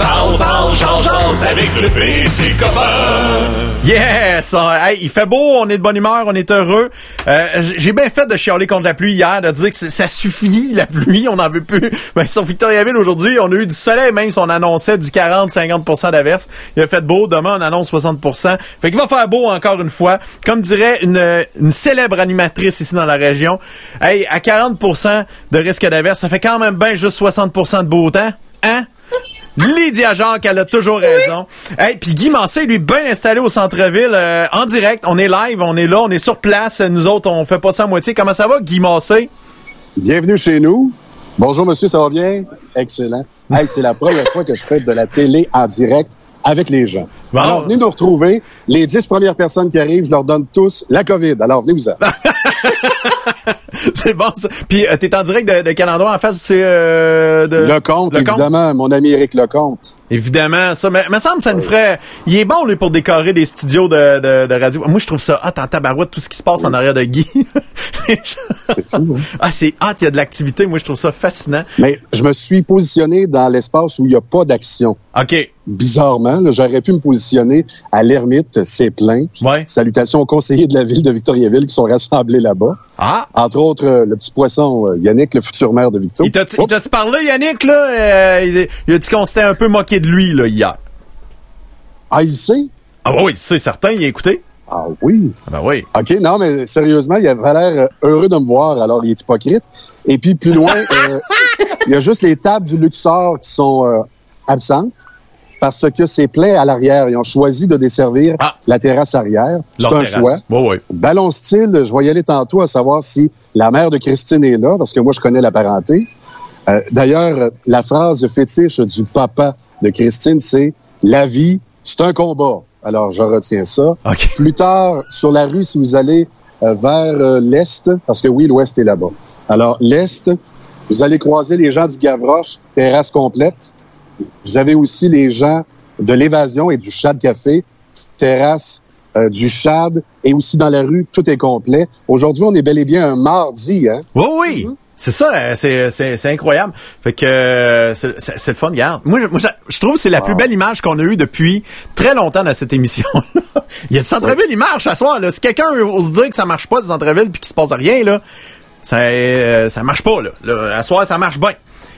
Parle, parle, change, avec le PC copain. Yes! Ah, Hey, il fait beau, on est de bonne humeur, on est heureux. Euh, J'ai bien fait de chialer contre la pluie hier, de dire que ça suffit, la pluie, on n'en veut plus. Mais sur Victoriaville, aujourd'hui, on a eu du soleil, même si on annonçait du 40-50% d'averse. Il a fait beau, demain on annonce 60%. Fait qu'il va faire beau encore une fois. Comme dirait une, une célèbre animatrice ici dans la région, hey, à 40% de risque d'averse, ça fait quand même bien juste 60% de beau temps. Hein? Lydia Jacques, elle a toujours raison. Hey, puis Guy Mancé, lui, bien installé au centre-ville, euh, en direct. On est live, on est là, on est sur place. Nous autres, on fait pas ça à moitié. Comment ça va, Guy Mancé? Bienvenue chez nous. Bonjour, monsieur, ça va bien? Excellent. Hey, c'est la première fois que je fais de la télé en direct avec les gens. Bon. Alors, venez nous retrouver. Les dix premières personnes qui arrivent, je leur donne tous la COVID. Alors, venez-vous-en. C'est bon, ça. Puis, euh, t'es en direct de, de quel endroit? En face? C'est euh, de... Lecomte, Lecomte? évidemment. Mon ami Éric Lecomte. Évidemment, ça. Mais me semble ça nous ferait... Il est bon, lui, pour décorer des studios de, de, de radio. Moi, je trouve ça hot en tabarouette, tout ce qui se passe en arrière de Guy. C'est fou, hein? ah, c'est hot, il y a de l'activité. Moi, je trouve ça fascinant. Mais je me suis positionné dans l'espace où il n'y a pas d'action. OK. Bizarrement, j'aurais pu me positionner à l'ermite, c'est plein. Ouais. Salutations aux conseillers de la ville de Victoriaville qui sont rassemblés là-bas. Ah! Entre autres, euh, le petit poisson euh, Yannick, le futur maire de Victo. Il t'a-tu parlé, Yannick, là? Euh, il, il a dit qu'on s'était un peu moqué de lui, là, hier. Ah, il sait? Ah bah oui, c'est certain, il a écouté. Ah oui. Ah ben oui. OK, non, mais sérieusement, il avait l'air heureux de me voir, alors il est hypocrite. Et puis, plus loin, il y a juste les tables du Luxor qui sont absentes parce que c'est plein à l'arrière. Ils ont choisi de desservir Ah. la terrasse arrière. C'est un terrasse. choix. Ballon style, je vais y aller tantôt à savoir si la mère de Christine est là, parce que moi, je connais la parenté. Euh, D'ailleurs, la phrase fétiche du papa de Christine, c'est « La vie, c'est un combat ». Alors, je retiens ça. Plus tard, sur la rue, si vous allez euh, vers euh, l'Est, parce que oui, l'Ouest est là-bas. Alors, l'Est, vous allez croiser les gens du Gavroche, terrasse complète. Vous avez aussi les gens de l'évasion et du Chad Café, terrasse euh, du Chad, et aussi dans la rue, tout est complet. Aujourd'hui, on est bel et bien un mardi, hein? Oui, oui. C'est ça, euh, c'est, incroyable. Fait que euh, c'est, le fun, regarde. Moi, je- moi, je trouve que c'est la plus belle image qu'on a eue depuis très longtemps dans cette émission. Il y a le centre-ville, il marche à soir. Là. Si quelqu'un ose dire que ça marche pas, le centre-ville, puis qu'il se passe rien, là, ça, euh, ça marche pas. Là. Là, à soir, ça marche bien.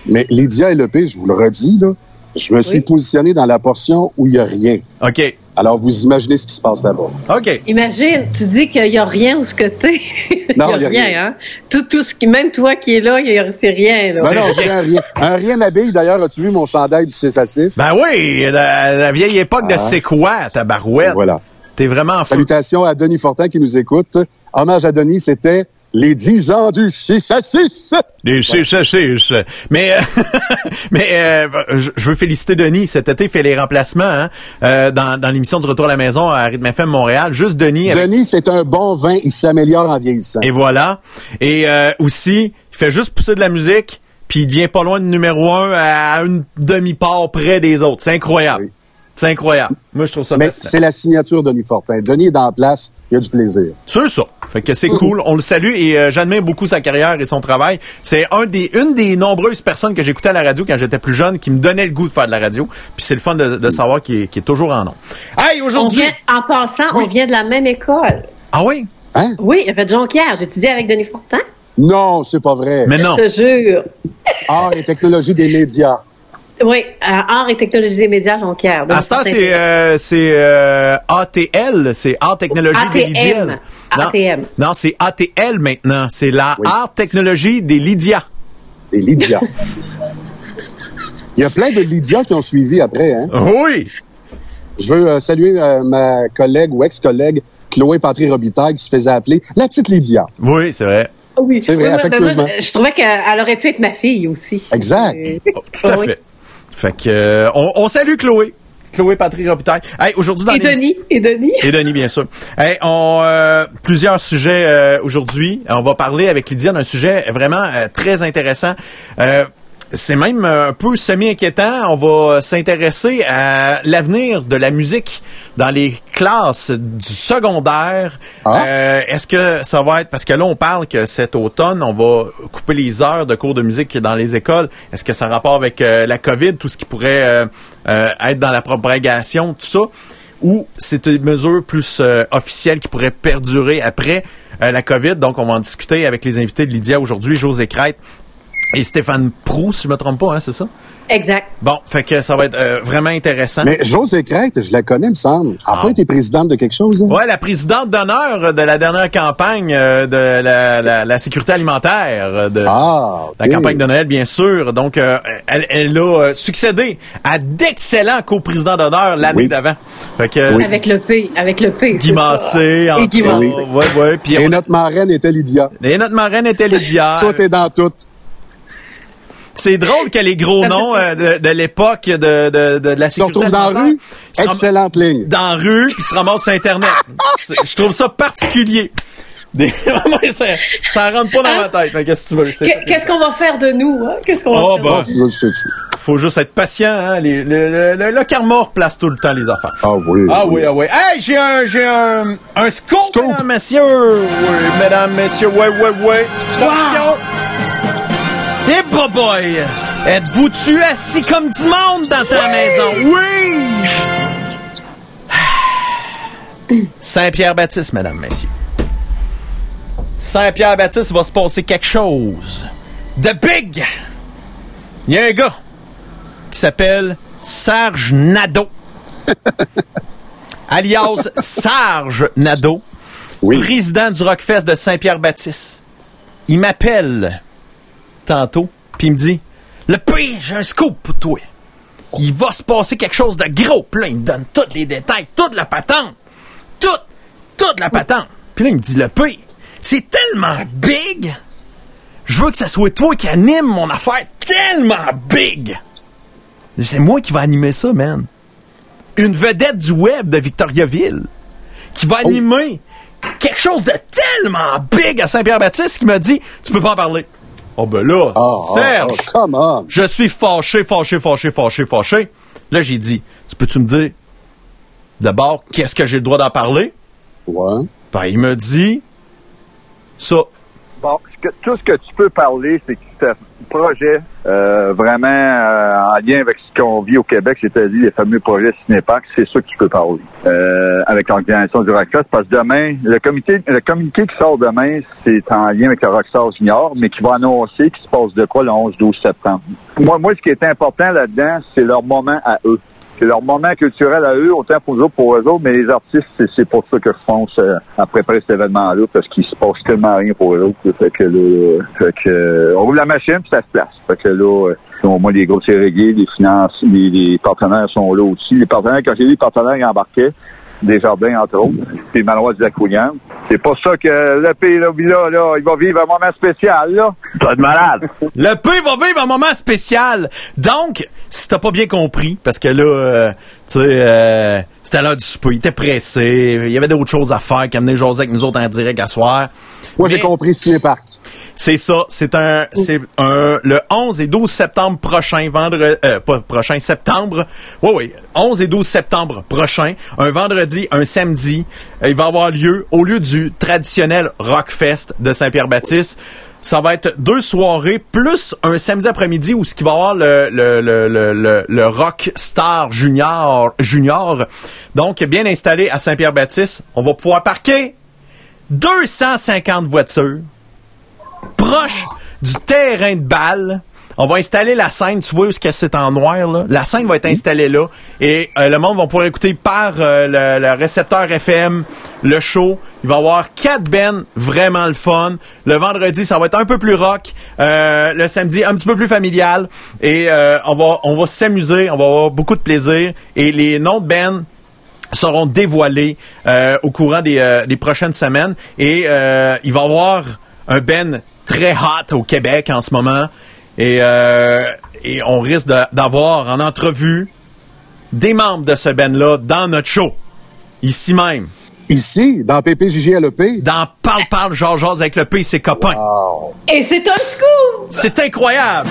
Mais Lydia et je vous le redis, là, je me suis positionné dans la portion où il y a rien. OK. Alors, vous imaginez ce qui se passe là-bas. OK. Imagine, tu dis qu'il n'y a rien où ce que t'es. Il n'y Non, a, il y a rien, rien. hein. Tout, tout ce qui, même toi qui es là, il y a- c'est rien, là. Ben non, rien. j'ai un rien. Un rien m'habille. D'ailleurs, as-tu vu mon chandail du 6 à 6? Ben oui, la, la vieille époque de Ah. c'est quoi, ta barouette? Voilà. T'es vraiment. Salutations à Denis Fortin qui nous écoute. Hommage à Denis, c'était les 10 ans du 6 à 6. Des chiches, chiches. Mais, euh, mais euh, je veux féliciter Denis. Cet été, il fait les remplacements hein, euh, dans, dans l'émission du Retour à la maison à Rythme FM Montréal. Juste Denis. avec- Denis, c'est un bon vin. Il s'améliore en vieillissant. Et voilà. Et euh, aussi, il fait juste pousser de la musique, puis il devient pas loin de numéro un à une demi-part près des autres. C'est incroyable. Oui. C'est incroyable. Moi, je trouve ça Mais c'est la signature de Denis Fortin. Denis est dans la place. Il y a du plaisir. C'est ça. Fait que c'est cool. On le salue et euh, j'admire beaucoup sa carrière et son travail. C'est un des, une des nombreuses personnes que j'écoutais à la radio quand j'étais plus jeune qui me donnait le goût de faire de la radio. Puis c'est le fun de, de savoir qu'il est, toujours en nom. Hey, On aujourd'hui. vient, en passant, Oui. on vient de la même école. Ah oui? Hein? Oui, il a fait Jonquière. J'ai étudié avec Denis Fortin. Non, c'est pas vrai. Mais non. Je te jure. Art et technologie des médias. Oui, à Art et technologie des médias Jonquière. À ce temps, c'est euh, c'est euh, ATL, c'est Art Technologie des ATM. Non, ATM. Non, c'est ATL maintenant. C'est la Oui. Art Technologie des Lydia. Des Lydia. Il y a plein de Lydia qui ont suivi après. Hein? Oui. Je veux euh, saluer euh, ma collègue ou ex-collègue Chloé Patry-Robitaille qui se faisait appeler la petite Lydia. Oui, c'est vrai. Oui, C'est vrai, Oui, moi, je, je trouvais qu'elle aurait pu être ma fille aussi. Exact. Euh, Oh, tout à oui. Fait. Que euh, on, on salue Chloé. Chloé Patrick Robitaille. Hey, aujourd'hui dans Et Denis, et Denis. Et Denis, bien sûr. Hey, on euh, plusieurs sujets euh, aujourd'hui. On va parler avec Lydia d'un sujet vraiment euh, très intéressant. Euh, c'est même un peu semi-inquiétant. On va s'intéresser à l'avenir de la musique dans les classes du secondaire. Ah. Euh, Est-ce que ça va être... Parce que là, on parle que cet automne, on va couper les heures de cours de musique dans les écoles. Est-ce que ça a rapport avec euh, la COVID, tout ce qui pourrait euh, euh, être dans la propagation, tout ça? Ou c'est une mesure plus euh, officielle qui pourrait perdurer après euh, la COVID? Donc, on va en discuter avec les invités de Lydia aujourd'hui, José Crête et Stéphane Prou, si je me trompe pas, hein, c'est ça? Exact. Bon, fait que ça va être euh, vraiment intéressant. Mais José Crête, je la connais, me semble. Elle n'a Ah. pas été présidente de quelque chose, hein? Ouais, la présidente d'honneur de la dernière campagne euh, de la, la- la sécurité alimentaire euh, de Ah, la campagne de Noël, bien sûr. Donc, euh, elle, elle a euh, succédé à d'excellents co-présidents d'honneur l'année Oui. d'avant. Fait que Oui. Avec le P. Avec le P. Guy. Massé, Et Guy entre Massé. autres. Ouais, ouais. Puis Et on- notre marraine était Lydia. et notre marraine était Lydia. Tout est dans tout. C'est drôle que les gros noms euh, de, de l'époque de, de, de la sécurité retrouves dans la alimentaire rue? se Excellente ligne. dans rue puis se ramassent sur Internet. Je trouve ça particulier. Des- ça, ça rentre pas dans ma tête, mais qu'est-ce que tu veux? c'est- Qu'est- Qu'est-ce qu'on va faire de nous? Hein? Qu'est-ce qu'on va Oh, faire? sais-tu. Faut juste être patient, hein? Les- le, le- le- le karma replace tout le temps les affaires. Ah oui. Ah oui, ah oui. Hey, j'ai un, j'ai un, un scoop, Scoop. mesdames, messieurs. Oui, mesdames, messieurs, ouais, ouais, ouais. Attention. Et bah boy, êtes-vous-tu assis comme du monde dans ta maison? Oui! Saint-Pierre-Baptiste, mesdames, messieurs. Saint-Pierre-Baptiste, va se passer quelque chose de big. Il y a un gars qui s'appelle Serge Nadeau. alias Serge Nadeau, Oui. président du Rockfest de Saint-Pierre-Baptiste. Il m'appelle tantôt, puis il me dit Le P, j'ai un scoop pour toi. Il va se passer quelque chose de gros. Puis là, il me donne tous les détails, toute la patente. Toute, toute la patente. Puis là, il me dit Le P, c'est tellement big. Je veux que ça soit toi qui anime mon affaire tellement big. C'est moi qui va animer ça, man. Une vedette du web de Victoriaville qui va animer quelque chose de tellement big à Saint-Pierre-Baptiste qui m'a dit Tu peux pas en parler. Oh ben là, Ah, ah, Serge, ah, come on. je suis fâché, fâché, fâché, fâché, fâché. Là, j'ai dit Tu peux-tu me dire d'abord qu'est-ce que j'ai le droit d'en parler? Ouais. Ben, il me dit ça. Bon, tout ce que tu peux parler, c'est que c'est un projet euh, vraiment euh, en lien avec ce qu'on vit au Québec, c'est-à-dire les fameux projets Cinépac, c'est ça que tu peux parler euh, avec l'organisation du Rockfest. Parce que demain, le comité, le communiqué qui sort demain, c'est en lien avec le Rockstar Junior, mais qui va annoncer qu'il se passe de quoi le 11-12 septembre. Moi, moi, ce qui est important là-dedans, c'est leur moment à eux. C'est leur moment culturel à eux, autant pour eux pour eux autres, mais les artistes, c'est, c'est pour ça qu'ils font ça, à préparer cet événement-là, parce qu'il se passe tellement rien pour eux autres. Que là, euh, que, euh, on roule la machine, puis ça se place. Fait que là, euh, les gros sérégués, les finances, les, partenaires sont là aussi. Les partenaires, quand j'ai dit partenaires, ils embarquaient. Des jardins, entre autres, puis Manoir du Lac-William. C'est pas ça que le pays, là, là, là, il va vivre un moment spécial, là. T'as de malade. Le P va vivre un moment spécial. Donc, si t'as pas bien compris, parce que là, euh, tu sais, euh, c'était l'heure du souper, il était pressé, il y avait d'autres choses à faire qu'amener José avec nous autres en direct à soir. Moi, j'ai compris Cinéparc. C'est ça, c'est un, c'est un, le 11 et 12 septembre prochain, vendredi, euh, pas prochain, septembre, oui, oui, 11 et 12 septembre prochain, un vendredi, un samedi, il va avoir lieu, au lieu du traditionnel Rockfest de Saint-Pierre-Baptiste, ça va être deux soirées plus un samedi après-midi où ce qui va avoir le, le, le, le, le, Rock Star Junior, Junior. Donc, bien installé à Saint-Pierre-Baptiste. On va pouvoir parquer 250 voitures proche du terrain de balle. On va installer la scène, tu vois où est-ce que c'est en noir là. La scène va être installée là et euh, le monde va pouvoir écouter par euh, le, le récepteur FM le show. Il va y avoir quatre bands vraiment le fun. Le vendredi, ça va être un peu plus rock. Euh, le samedi, un petit peu plus familial et euh, on va on va s'amuser, on va avoir beaucoup de plaisir et les noms de bands seront dévoilés euh, au courant des, euh, des prochaines semaines. Et euh, il va y avoir un Ben très hot au Québec en ce moment. Et, euh, et on risque d'avoir en entrevue des membres de ce Ben-là dans notre show. Ici même. Ici, dans PPJJLEP. Dans Parle Parle Georges avec le P et ses copains. Wow. Et c'est un scoop! C'est incroyable!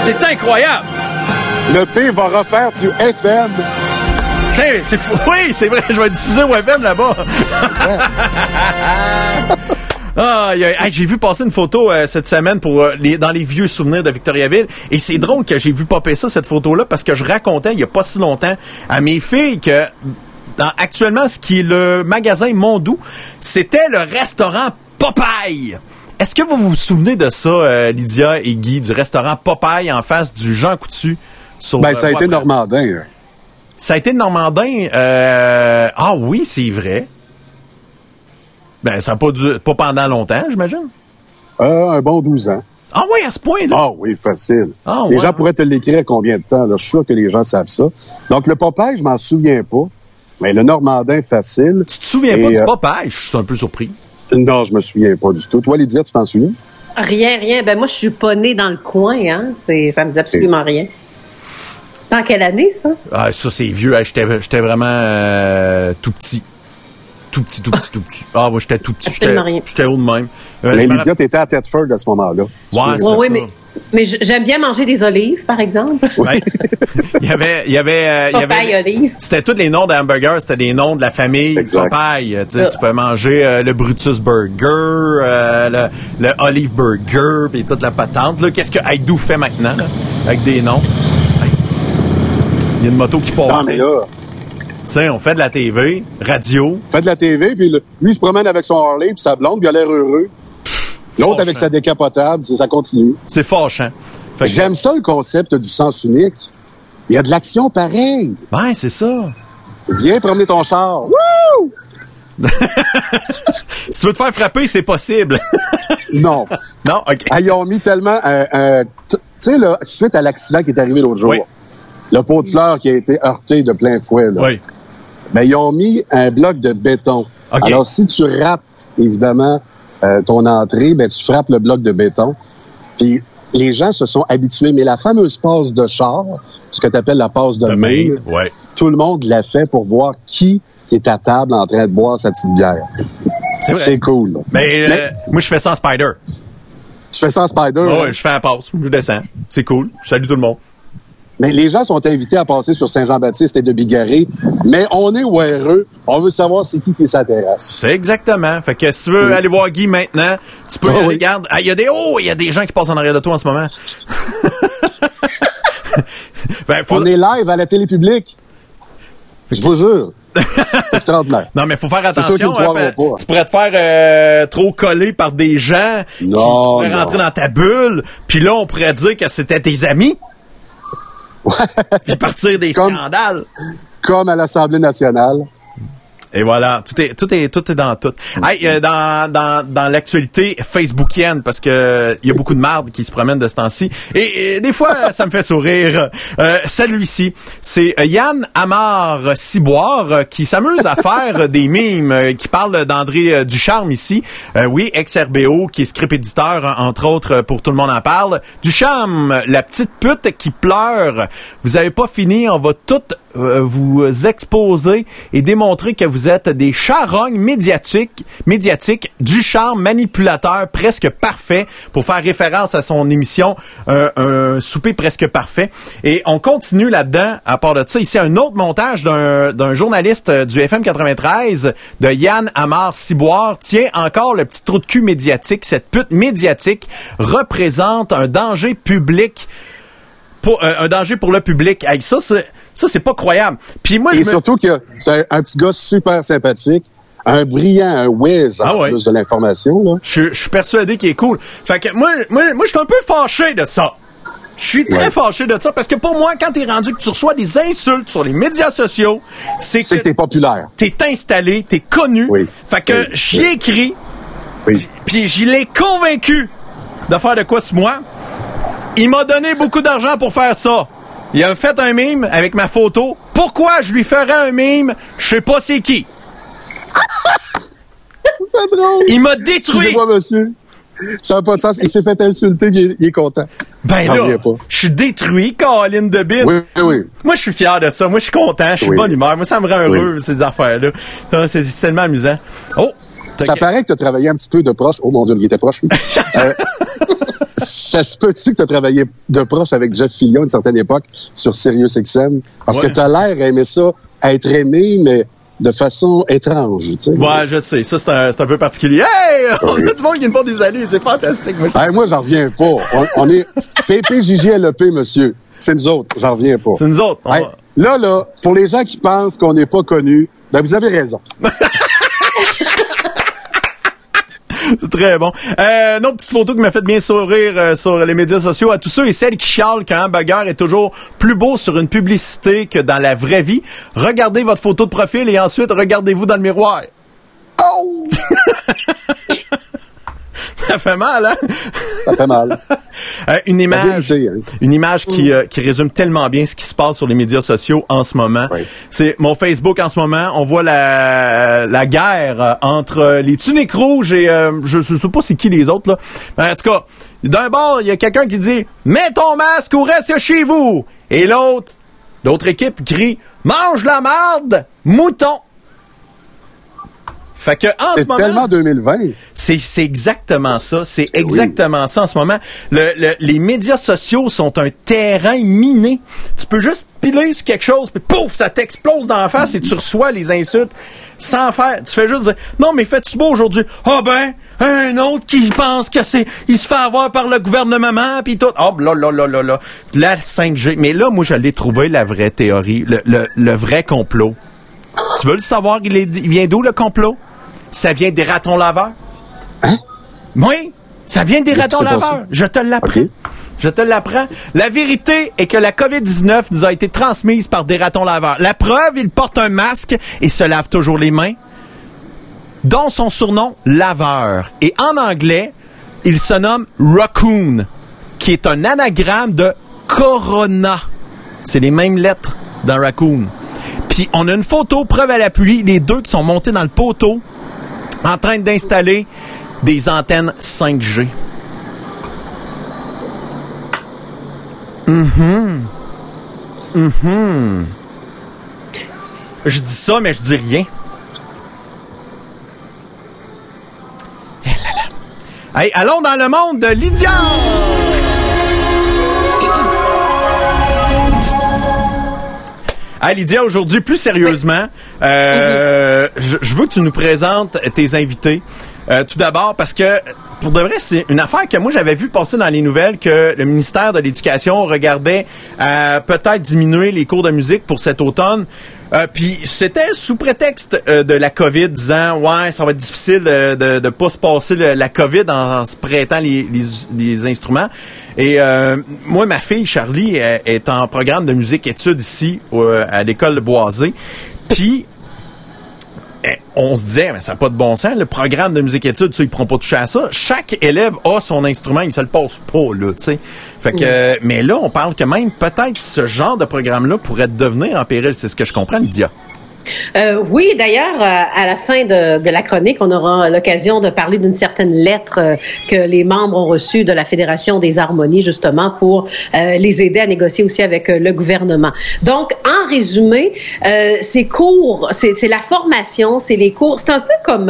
C'est incroyable! Le P va refaire du FM. C'est, c'est fou. Oui, c'est vrai, je vais diffuser au FM là-bas. Ah, hey, j'ai vu passer une photo euh, cette semaine pour euh, les, dans les vieux souvenirs de Victoriaville et c'est drôle que j'ai vu popper ça cette photo là parce que je racontais il y a pas si longtemps à mes filles que dans, actuellement ce qui est le magasin Mondou, c'était le restaurant Popeye. Est-ce que vous vous souvenez de ça euh, Lydia et Guy du restaurant Popeye en face du Jean Coutu sur Ben, euh, ça a été? Normandin. hein. Ça a été Normandin. euh, Ah oui, c'est vrai. Ben, ça n'a pas, dû- pas pendant longtemps, j'imagine. Euh, un bon 12 ans. Ah oui, à ce point-là? Ah oui, facile. Ah, les ouais. gens pourraient te l'écrire à combien de temps. Là? Je suis sûr que les gens savent ça. Donc, le Popeye, je m'en souviens pas. Mais le Normandin, facile. Tu te souviens pas du euh, Popeye? Je suis un peu surpris. Non, je me souviens pas du tout. Toi, Lydia, tu t'en souviens? Rien, rien. Ben moi, je suis pas née dans le coin, hein. C'est, ça me dit absolument rien. C'est en quelle année, ça? Ah, ça, c'est vieux. Hey, J'étais j'étais vraiment euh, tout petit. Tout petit, tout petit, tout petit. Ah, moi, j'étais tout petit. J'étais haut de même. Euh, Lydia, t'étais à Thetford à ce moment-là. Ouais, Oui, oui, ça. mais, mais j'aime bien manger des olives, par exemple. Ouais. il y avait, il y avait, euh, il y avait, olive. c'était tous les noms d'hamburgers, c'était des noms de la famille Exact. Popeye. Tu, sais, Ah. tu peux manger euh, le Brutus Burger, euh, le, le Olive Burger, puis toute la patente. Là, qu'est-ce que Aidou fait maintenant là, avec des noms? Il y a une moto qui Non, passe. mais Tu sais, on fait de la TV, radio. fait de la TV, puis le- lui, il se promène avec son Harley, puis sa blonde, puis il a l'air heureux. L'autre avec sa décapotable, ça continue. C'est fâchant. Que- J'aime ça, le concept du sens unique. Il y a de l'action pareille. Ouais, c'est ça. Viens promener ton char. Wouh! Si tu veux te faire frapper, c'est possible. Non. non, ok. Ah, ils ont mis tellement un... un- tu sais, suite à l'accident qui est arrivé l'autre jour, Oui. le pot de fleurs qui a été heurté de plein fouet, là, Oui. Ben, ils ont mis un bloc de béton. OK. Alors, si tu rates, évidemment, euh, ton entrée, ben, tu frappes le bloc de béton. Puis, les gens se sont habitués. Mais la fameuse passe de char, ce que tu appelles la passe de, De main. Ouais. tout le monde l'a fait pour voir qui est à table en train de boire sa petite bière. C'est cool. Mais, euh, Mais- moi, je fais ça en spider. Tu fais ça en spider. Ouais, hein? je fais la passe. Je descends. C'est cool. Je salue tout le monde. Mais les gens sont invités à passer sur Saint-Jean-Baptiste et de Bigarré. Mais on est ORE. On veut savoir c'est qui qui s'intéresse. C'est exactement. Fait que si tu veux Oui. aller voir Guy maintenant, tu peux Ah oui. regarder. Ah, il y a des oh, il y a des gens qui passent en arrière de toi en ce moment. ben, faut... On est live à la télé publique. Je vous jure. C'est extraordinaire. Non, mais faut faire attention. hein, ben. Tu pourrais te faire euh, trop coller par des gens qui Non, pourraient non. rentrer dans ta bulle. Puis là, on pourrait dire que c'était tes amis. Puis partir des Comme- scandales. Comme à l'Assemblée nationale. Et voilà, tout est tout est tout est dans tout. Hey, euh, dans dans dans l'actualité facebookienne parce que il y a beaucoup de marde qui se promènent de ce temps-ci et, et des fois ça me fait sourire. Euh, celui-ci, c'est euh, Yann Amar Ciboire euh, qui s'amuse à faire des mimes euh, qui parle d'André Ducharme ici. Euh, oui, ex-RBO qui est script éditeur en- entre autres pour tout le monde en parle. Ducharme, la petite pute qui pleure. Vous avez pas fini, on va tout euh, vous exposer et démontrer que vous êtes des charognes médiatiques, médiatiques du charme manipulateur presque parfait pour faire référence à son émission euh, un souper presque parfait. Et on continue là-dedans, à part de ça, ici un autre montage d'un journaliste euh, du FM 93 de Yann Amar Ciboire. Tiens, encore le petit trou de cul médiatique, cette pute médiatique représente un danger public pour, euh, un danger pour le public. Ça, c'est, ça, c'est pas croyable. Puis moi, je Et me- surtout que c'est un, un petit gars super sympathique, un brillant, un whiz en Ah ouais. plus de l'information. Là. je, je suis persuadé qu'il est cool. Fait que moi, moi, moi, je suis un peu fâché de ça. Je suis très Ouais. fâché de ça parce que pour moi, quand t'es rendu que tu reçois des insultes sur les médias sociaux, c'est C'est que t'es populaire. t'es installé, t'es connu. Oui. Fait que Oui. j'y ai écrit, Oui. puis j'y l'ai convaincu de faire de quoi sur moi. Il m'a donné beaucoup d'argent pour faire ça. Il a fait un mime avec ma photo. Pourquoi je lui ferais un mime? Je sais pas c'est qui. C'est drôle. Il m'a détruit. Excusez-moi, monsieur. Ça n'a pas de sens. Il s'est fait insulter, il est, il est content. Ben là, je suis détruit, Caroline de Bine. Oui, oui. Moi, je suis fier de ça. Moi, je suis content. Je suis Oui. bonne humeur. Moi, ça me rend heureux, ces affaires-là. C'est c'est tellement amusant. Oh! Ça paraît que tu as travaillé un petit peu de proche. Oh mon Dieu, il était proche. oui. Euh, ça se peut-tu que tu as travaillé de proche avec Jeff Fillion à une certaine époque sur Sirius XM? Parce Ouais. que tu as l'air aimer ça, être aimé, mais de façon étrange. Tu sais. Ouais, je sais. Ça, c'est un, un peu particulier. Hey! On a du monde qui nous font des amis. C'est fantastique. Moi, Hey, moi, j'en reviens pas. On, on est PPJJLEP, E monsieur. C'est nous autres. J'en reviens pas. C'est nous autres. Hey, va- là, là, pour les gens qui pensent qu'on n'est pas connus, ben vous avez raison. C'est très bon. Euh, une autre petite photo qui m'a fait bien sourire euh, sur les médias sociaux à tous ceux et celles qui chialent qu'un hamburger est toujours plus beau sur une publicité que dans la vraie vie. Regardez votre photo de profil et ensuite regardez-vous dans le miroir. Oh! Ça fait mal, hein? Ça fait mal. Euh, une image, vérité, hein. une image qui, euh, qui résume tellement bien ce qui se passe sur les médias sociaux en ce moment. Oui. C'est mon Facebook en ce moment. On voit la, la guerre euh, entre les tuniques rouges et euh, je, je sais pas c'est qui les autres là. Mais en tout cas, d'un bord il y a quelqu'un qui dit mets ton masque ou reste chez vous. Et l'autre, l'autre équipe crie mange la marde, mouton. Fait que en ce C'est moment, tellement 2020. c'est, c'est exactement ça. C'est exactement ça en ce moment. Le, le- les médias sociaux sont un terrain miné. Tu peux juste piler sur quelque chose, puis pouf, ça t'explose dans la face et tu reçois les insultes sans faire. Tu fais juste dire, non, mais fais-tu beau aujourd'hui? Ah ben, un autre qui pense que c'est, il se fait avoir par le gouvernement, puis tout. Oh, là, là, là, là, là. La 5G. Mais là, moi, je l'ai trouvé, la vraie théorie, le, le, le vrai complot. Tu veux le savoir, il, est- il vient d'où, le complot? Ça vient des ratons laveurs? Oui, ça vient des ratons laveurs. Je te l'apprends. Je te l'apprends. La vérité est que la COVID-19 nous a été transmise par des ratons laveurs. La preuve, ils portent un masque et se lavent toujours les mains, dont son surnom, laveur. Et en anglais, il se nomme Raccoon, qui est un anagramme de Corona. C'est les mêmes lettres dans Raccoon. Puis on a une photo, preuve à l'appui, les deux qui sont montés dans le poteau en train d'installer des antennes 5G. Mhm. Mhm. Je dis ça, mais je dis rien. Eh allons dans le monde de Lydia! Hey, Lydia, aujourd'hui, plus sérieusement, euh, je, veux que tu nous présentes tes invités. Euh, tout d'abord, parce que pour de vrai, c'est une affaire que moi j'avais vu passer dans les nouvelles que le ministère de l'Éducation regardait à peut-être diminuer les cours de musique pour cet automne. Euh, Puis c'était sous prétexte euh, de la COVID, disant ouais, ça va être difficile de de, de pas se passer la COVID en, se prêtant les, les, les instruments. Et euh, moi, ma fille Charlie est en programme de musique études ici à l'école Boisé. Puis on se disait, mais ça n'a pas de bon sens, le programme de musique études, tu sais, ils ne pas toucher à ça. Chaque élève a son instrument, il se le passe pas, là, tu sais. Fait que, euh, mais là, on parle que même peut-être ce genre de programme-là pourrait devenir en péril, c'est ce que je comprends, Lydia. Euh, oui, d'ailleurs, euh, à la fin de, de la chronique, on aura l'occasion de parler d'une certaine lettre euh, que les membres ont reçue de la Fédération des harmonies, justement, pour les aider à négocier aussi avec le gouvernement. Donc, en résumé, ces cours, c'est la formation, c'est les cours, c'est un peu comme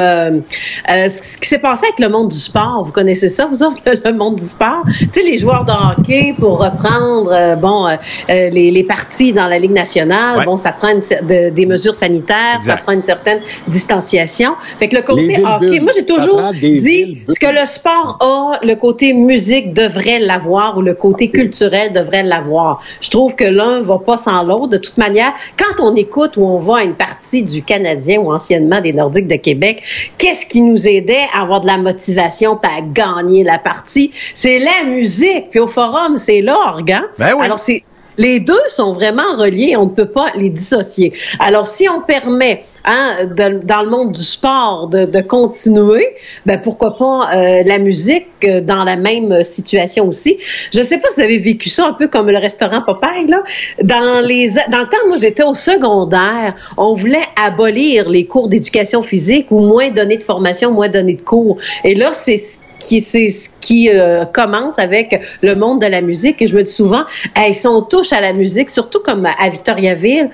ce qui s'est passé avec le monde du sport. Vous connaissez ça, vous autres, le, monde du sport? Tu sais, les joueurs de hockey, pour reprendre, bon, les, les parties dans la Ligue nationale, Ouais. bon, ça prend une cer- de- des mesures sanitaire, Exact. ça prend une certaine distanciation. Fait que le côté hockey, moi j'ai toujours dit ce que le sport a, le côté musique devrait l'avoir ou le côté culturel devrait l'avoir. Je trouve que l'un va pas sans l'autre. De toute manière, quand on écoute ou on va à une partie du Canadien ou anciennement des Nordiques de Québec, qu'est-ce qui nous aidait à avoir de la motivation pas à gagner la partie? C'est la musique. Puis au forum, c'est l'orgue. hein? Ben oui. Alors c'est les deux sont vraiment reliés, on ne peut pas les dissocier. Alors, si on permet, hein, dans le monde du sport, de, continuer, ben pourquoi pas euh, la musique euh, dans la même situation aussi. Je ne sais pas si vous avez vécu ça un peu comme le restaurant Popeye, là. Dans les dans le temps, moi j'étais au secondaire, on voulait abolir les cours d'éducation physique ou moins donner de formation, moins donner de cours. Et là, c'est qui c'est ce qui euh, commence avec le monde de la musique et je me dis souvent hey, si on touche à la musique surtout comme à Victoriaville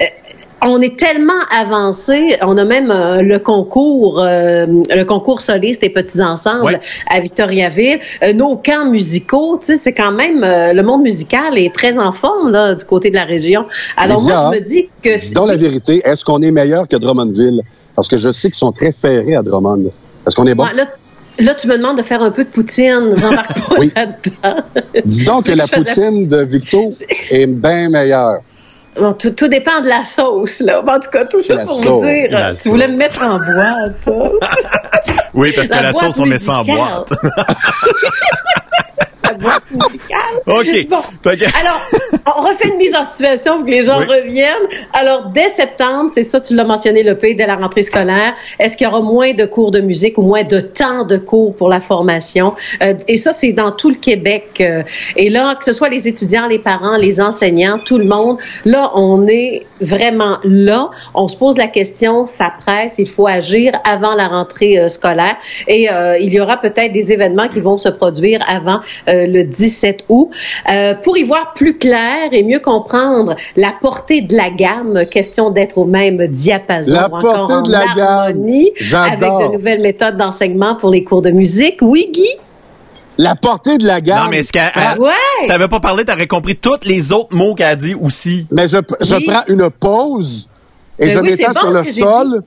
euh, on est tellement avancé, on a même euh, le concours, euh, le concours soliste et petits ensembles Ouais. à Victoriaville, Euh, nos camps musicaux, tu sais, c'est quand même euh, le monde musical est très en forme là du côté de la région. Alors Lydia, moi je me dis que donc la vérité, est-ce qu'on est meilleur que Drummondville? Parce que je sais qu'ils sont très ferrés à Drummond. Est-ce qu'on est bon? Ouais, là, là, tu me demandes de faire un peu de poutine, j'embarque pas Oui. là-dedans. Dis donc que la poutine de Victo est bien meilleure. Bon, tout, tout dépend de la sauce, là. En tout cas, tout ça pour sauce. vous dire, La euh, si vous voulez sauce. me mettre en boîte, Oui, parce que La sauce, on met ça en boîte. la boîte musicale. OK. Bon. Alors, on refait une mise en situation pour que les gens Oui. reviennent. Alors, dès septembre, c'est ça, tu l'as mentionné, le pays, dès la rentrée scolaire, est-ce qu'il y aura moins de cours de musique ou moins de temps de cours pour la formation? Euh, et ça, c'est dans tout le Québec. Euh, et là, que ce soit les étudiants, les parents, les enseignants, tout le monde, là, on est vraiment là. On se pose la question, ça presse, il faut agir avant la rentrée euh, scolaire. Et euh, il y aura peut-être des événements qui vont se produire avant euh, le 17 août. Euh, pour y voir plus clair et mieux comprendre la portée de la gamme, question d'être au même diapason La encore portée en de la gamme. harmonie avec J'adore. de nouvelles méthodes d'enseignement pour les cours de musique. Oui, Guy? La portée de la gamme. Non, mais est-ce qu'elle, Ah, Ouais. si t'avais pas parlé, t'aurais compris tous les autres mots qu'elle a dit aussi. Mais je, je Oui. prends une pause et Ben je oui, m'étends bon sur le ce sol.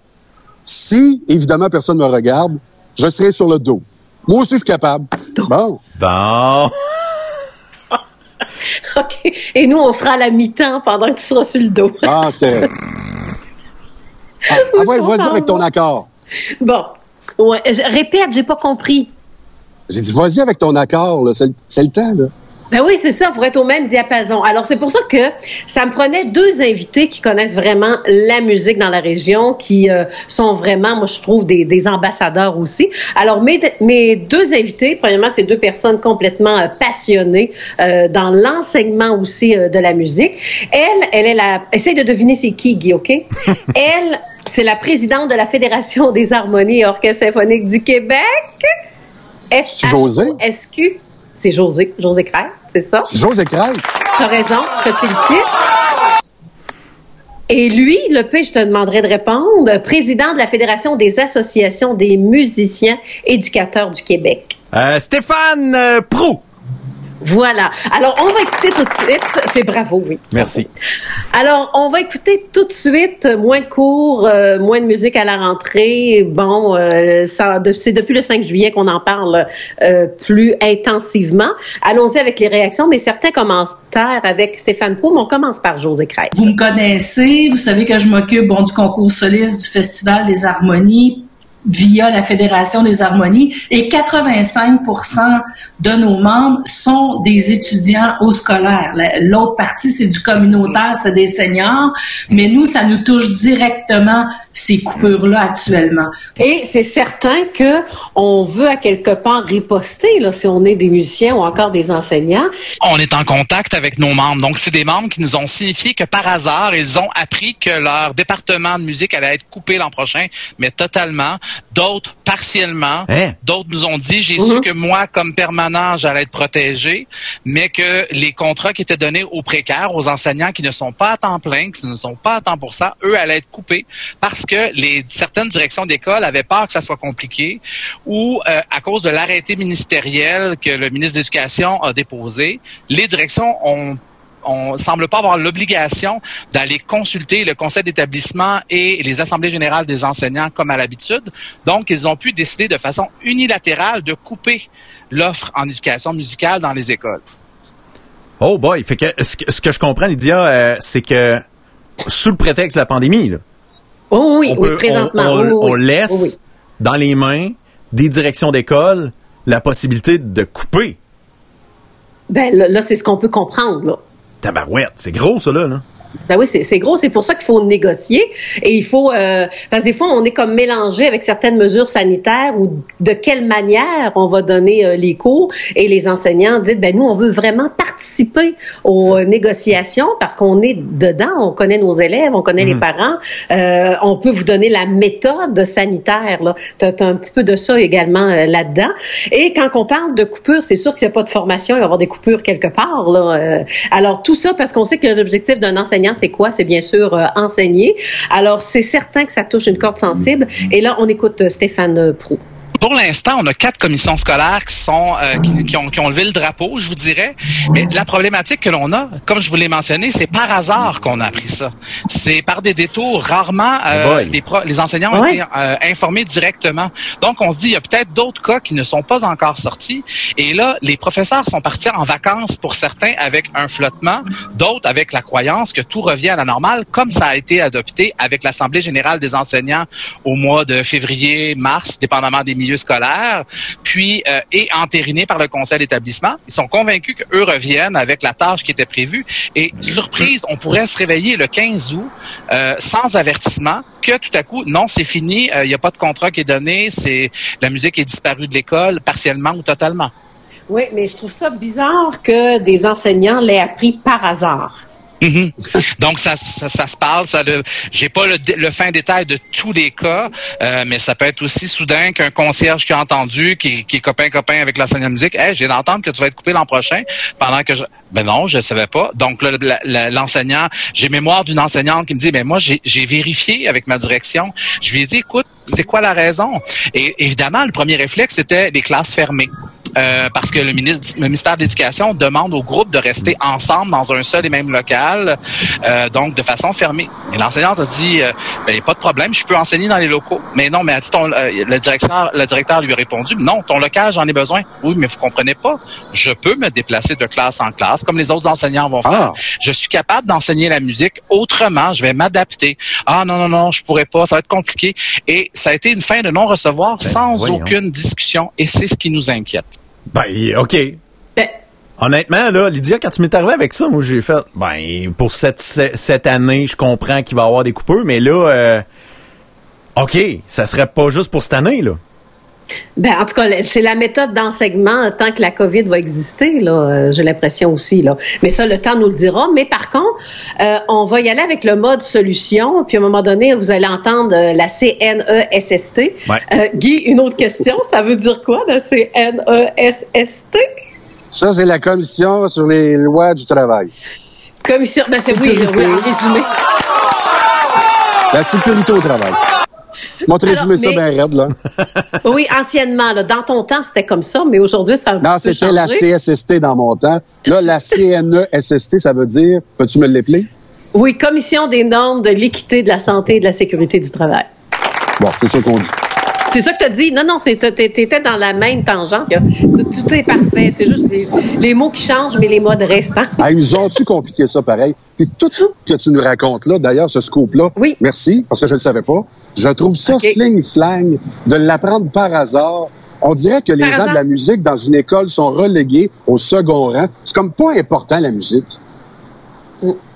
Si, évidemment, personne ne me regarde, je serai sur le dos. Moi aussi, je suis capable. Bon. Bon. OK. Et nous, on sera à la mi-temps pendant que tu seras sur le dos. Ah, c'est. Ah, ah ouais, vas-y avec ton accord. Bon. Ouais, je- répète, j'ai pas compris. J'ai dit, vas-y avec ton accord, c'est le temps, là. Ben oui, c'est ça, pour être au même diapason. Alors, c'est pour ça que ça me prenait deux invités qui connaissent vraiment la musique dans la région, qui euh, sont vraiment, moi, je trouve, des, des ambassadeurs aussi. Alors, mes, mes deux invités, premièrement, c'est deux personnes complètement euh, passionnées euh, dans l'enseignement aussi euh, de la musique. Elle, elle est la... Essaye de deviner c'est qui, Guy, OK? elle, c'est la présidente de la Fédération des harmonies et orchestres symphoniques du Québec. C'est José? SQ. C'est José, José c'est ça? C'est José Craig. T'as raison, je te félicite. Et lui, le P, je te demanderai de répondre, président de la Fédération des associations des musiciens éducateurs du Québec. Euh, Stéphane euh, Prou. Voilà. Alors, on va écouter tout de suite. C'est bravo, oui. Merci. Alors, on va écouter tout de suite euh, moins de cours, euh, moins de musique à la rentrée. Bon, euh, ça, de- c'est depuis le 5 juillet qu'on en parle euh, plus intensivement. Allons-y avec les réactions, mais certains commentaires avec Stéphane Poum. On commence par José Crête. Vous me connaissez, vous savez que je m'occupe bon, du concours soliste, du Festival des harmonies via la Fédération des harmonies et 85 de nos membres sont des étudiants au scolaire. La- L'autre partie, c'est du communautaire, c'est des seniors, mais nous, ça nous touche directement ces coupures-là actuellement. Et c'est certain que on veut à quelque part riposter là, si on est des musiciens ou encore des enseignants. on est en contact avec nos membres. Donc, c'est des membres qui nous ont signifié que par hasard, ils ont appris que leur département de musique allait être coupé l'an prochain, mais totalement. D'autres, partiellement. Hein? D'autres nous ont dit, j'ai Mhm. su que moi, comme permanent, j'allais être protégé, mais que les contrats qui étaient donnés aux précaires, aux enseignants qui ne sont pas à temps plein, qui ne sont pas à temps pour ça, eux allaient être coupés parce que les certaines directions d'école avaient peur que ça soit compliqué ou euh, à cause de l'arrêté ministériel que le ministre de l'Éducation a déposé, les directions ont on semble pas avoir l'obligation d'aller consulter le conseil d'établissement et les assemblées générales des enseignants comme à l'habitude. Donc, ils ont pu décider de façon unilatérale de couper l'offre en éducation musicale dans les écoles. Oh boy. Fait que ce que, ce que je comprends, Lydia, euh, c'est que sous le prétexte de la pandémie, là, Oh oui, on, oui, peut- présentement. on- on- oui, oui, on oui. laisse oui. dans les mains des directions d'école la possibilité de couper. Ben là, là, c'est ce qu'on peut comprendre. Là. Tabarouette, c'est gros ça là. là. Ben oui, c'est gros. C'est pour ça qu'il faut négocier. Et il faut... Euh, parce que des fois, on est comme mélangé avec certaines mesures sanitaires ou de quelle manière on va donner euh, les cours. Et les enseignants disent, ben nous, on veut vraiment participer aux négociations parce qu'on est dedans. On connaît nos élèves, on connaît les Mhm. parents. Euh, on peut vous donner la méthode sanitaire. Tu as, un petit peu de ça également euh, là-dedans. Et quand on parle de coupures, c'est sûr qu'il n'y a pas de formation, il va y avoir des coupures quelque part. Là. Alors tout ça, parce qu'on sait que l'objectif d'un enseignant, c'est quoi? C'est bien sûr euh, enseigner. Alors c'est certain que ça touche une corde sensible. Et là, on écoute euh, Stéphane Prou. Pour l'instant, on a quatre commissions scolaires qui sont euh, qui, qui ont, qui ont levé le drapeau, je vous dirais. Mais la problématique que l'on a, comme je vous l'ai mentionné, c'est par hasard qu'on a appris ça. C'est par des détours. Rarement, euh, boy. les, pro- les enseignants ont Ouais. été euh, informés directement. Donc, on se dit, il y a peut-être d'autres cas qui ne sont pas encore sortis. Et là, les professeurs sont partis en vacances pour certains avec un flottement, d'autres avec la croyance que tout revient à la normale, comme ça a été adopté avec l'Assemblée générale des enseignants au mois de février, mars, dépendamment des milieux scolaires, puis euh, et entériné par le conseil d'établissement. Ils sont convaincus qu'eux reviennent avec la tâche qui était prévue. Et surprise, on pourrait se réveiller le 15 août euh, sans avertissement que tout à coup, non, c'est fini, euh, il n'y a pas de contrat qui est donné, la musique est disparue de l'école partiellement ou totalement. Oui, mais je trouve ça bizarre que des enseignants l'aient appris par hasard. Mhm. Donc ça, ça, se parle. Ça, j'ai pas le, le fin détail de tous les cas, euh, mais ça peut être aussi soudain qu'un concierge qui a entendu, qui, qui est copain copain avec l'enseignant de musique, hey, j'ai d'entendre que tu vas être coupé l'an prochain, pendant que je, ben non, je savais pas. Donc l'enseignant, j'ai mémoire d'une enseignante qui me dit, mais moi j'ai, j'ai vérifié avec ma direction. Je lui ai dit, écoute, c'est quoi la raison? Et évidemment, le premier réflexe c'était les classes fermées. Euh, parce que le ministre, le ministère de l'Éducation demande aux groupes de rester ensemble dans un seul et même local, euh, donc de façon fermée. Et l'enseignante a dit, euh, ben, pas de problème, je peux enseigner dans les locaux. Mais non, mais a dit ton, euh, le directeur, le directeur lui a répondu, non, ton local, j'en ai besoin. Oui, mais vous comprenez pas, je peux me déplacer de classe en classe, comme les autres enseignants vont faire. Ah. Je suis capable d'enseigner la musique autrement, je vais m'adapter. Ah non, non, non, je pourrais pas, ça va être compliqué. Et ça a été une fin de non-recevoir sans voyons. aucune discussion, et c'est ce qui nous inquiète. Ben, OK. Ben, Honnêtement, là, Lydia, quand tu m'es arrivé avec ça, moi, j'ai fait, ben, pour cette, ce- cette année, je comprends qu'il va y avoir des coupeurs, mais là, euh, OK, ça serait pas juste pour cette année, là. Ben, en tout cas, c'est la méthode d'enseignement tant que la COVID va exister, là, euh, j'ai l'impression aussi. Là. Mais ça, le temps nous le dira. Mais par contre, euh, on va y aller avec le mode solution. Puis à un moment donné, vous allez entendre euh, la CNESST. Ouais. Euh, Guy, une autre question. Ça veut dire quoi, la CNESST? Ça, c'est la commission sur les lois du travail. Commission. Ben, c'est oui, oui, en résumé. La sécurité au travail. Moi, te Alors, résumer ça bien raide, là. Oui, anciennement, là, dans ton temps, c'était comme ça, mais aujourd'hui, ça a Non, c'était la. CSST dans mon temps. Là, la CNESST, ça veut dire, peux-tu me l'épeler? Oui, Commission des normes de l'équité, de la santé et de la sécurité du travail. Bon, c'est ça qu'on dit. C'est ça que tu as dit. Non, non, t'étais dans la même tangente. Tout, est parfait. C'est juste les, les mots qui changent, mais les modes restent. hein. Ah, ils nous ont-tu compliqué ça pareil? Puis tout ce que tu nous racontes là, d'ailleurs, ce scoop-là, Oui. merci, parce que je ne le savais pas. Je trouve ça OK. fling-flang de l'apprendre par hasard. On dirait que les Par gens hasard. de la musique dans une école sont relégués au second rang. C'est comme pas important, la musique.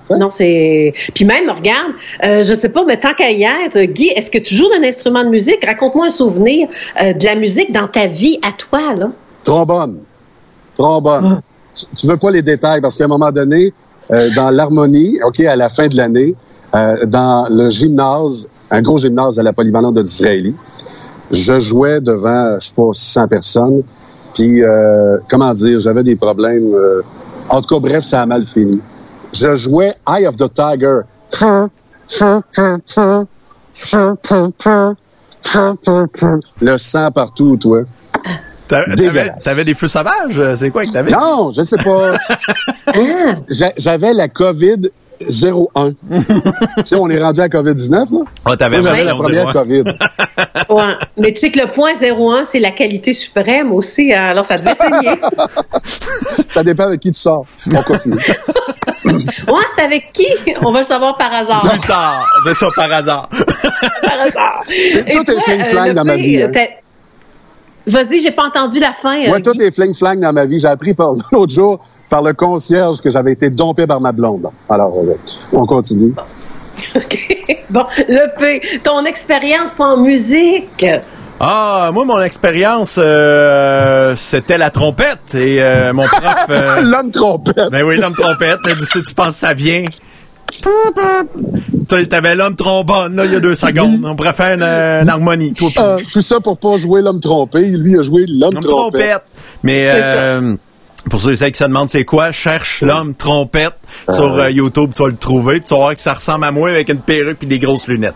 Non, c'est. Puis même, regarde, euh, je sais pas, mais tant qu'à y être, Guy, est-ce que tu joues d'un instrument de musique? Raconte-moi un souvenir euh, de la musique dans ta vie à toi, là. Trombone. Trombone. Tu, tu veux pas les détails parce qu'à un moment donné, euh, dans l'harmonie, OK, à la fin de l'année, euh, dans le gymnase, un gros gymnase à la polyvalente de Disraeli, je jouais devant, je sais pas, 600 personnes. Puis, euh, comment dire, j'avais des problèmes. euh, en tout cas, bref, ça a mal fini. Je jouais Eye of the Tiger. Le sang partout, toi. T'a- T'avais, des feux sauvages? euh, C'est quoi que t'avais? Non, je sais pas. J'a- J'avais la COVID 01. tu sais, on est rendu à COVID-19, là? Ah, t'avais Moi, j'avais la première 01. COVID. ouais. Mais tu sais que le point 01, c'est la qualité suprême aussi. hein. Alors, ça devait saigner. Ça dépend avec qui tu sors. On continue. ouais, c'est avec qui? On va le savoir par hasard. Plus tard. C'est ça, par hasard. par hasard. Tout est fling-flang euh, dans ma vie, hein. Vas-y, j'ai pas entendu la fin. euh, Moi, tout Guy. est fling-flang dans ma vie. J'ai appris par l'autre jour par le concierge que j'avais été dompé par ma blonde. Alors, euh, on continue. OK. Bon, le P, ton expérience en musique? Ah, moi, mon expérience, euh, c'était la trompette. Et euh, mon prof... euh, L'homme trompette. ben oui, l'homme trompette. Tu penses que ça vient? T'avais l'homme trombone, là, il y a deux secondes. On pourrait faire une, une harmonie. Toi, Euh, tout ça pour pas jouer l'homme trompé. Lui a joué l'homme l'homme trompette. trompette. Mais... Euh, pour ceux et celles qui se demandent c'est quoi, cherche l'homme trompette sur euh, YouTube, tu vas le trouver, puis tu vas voir que ça ressemble à moi avec une perruque puis des grosses lunettes.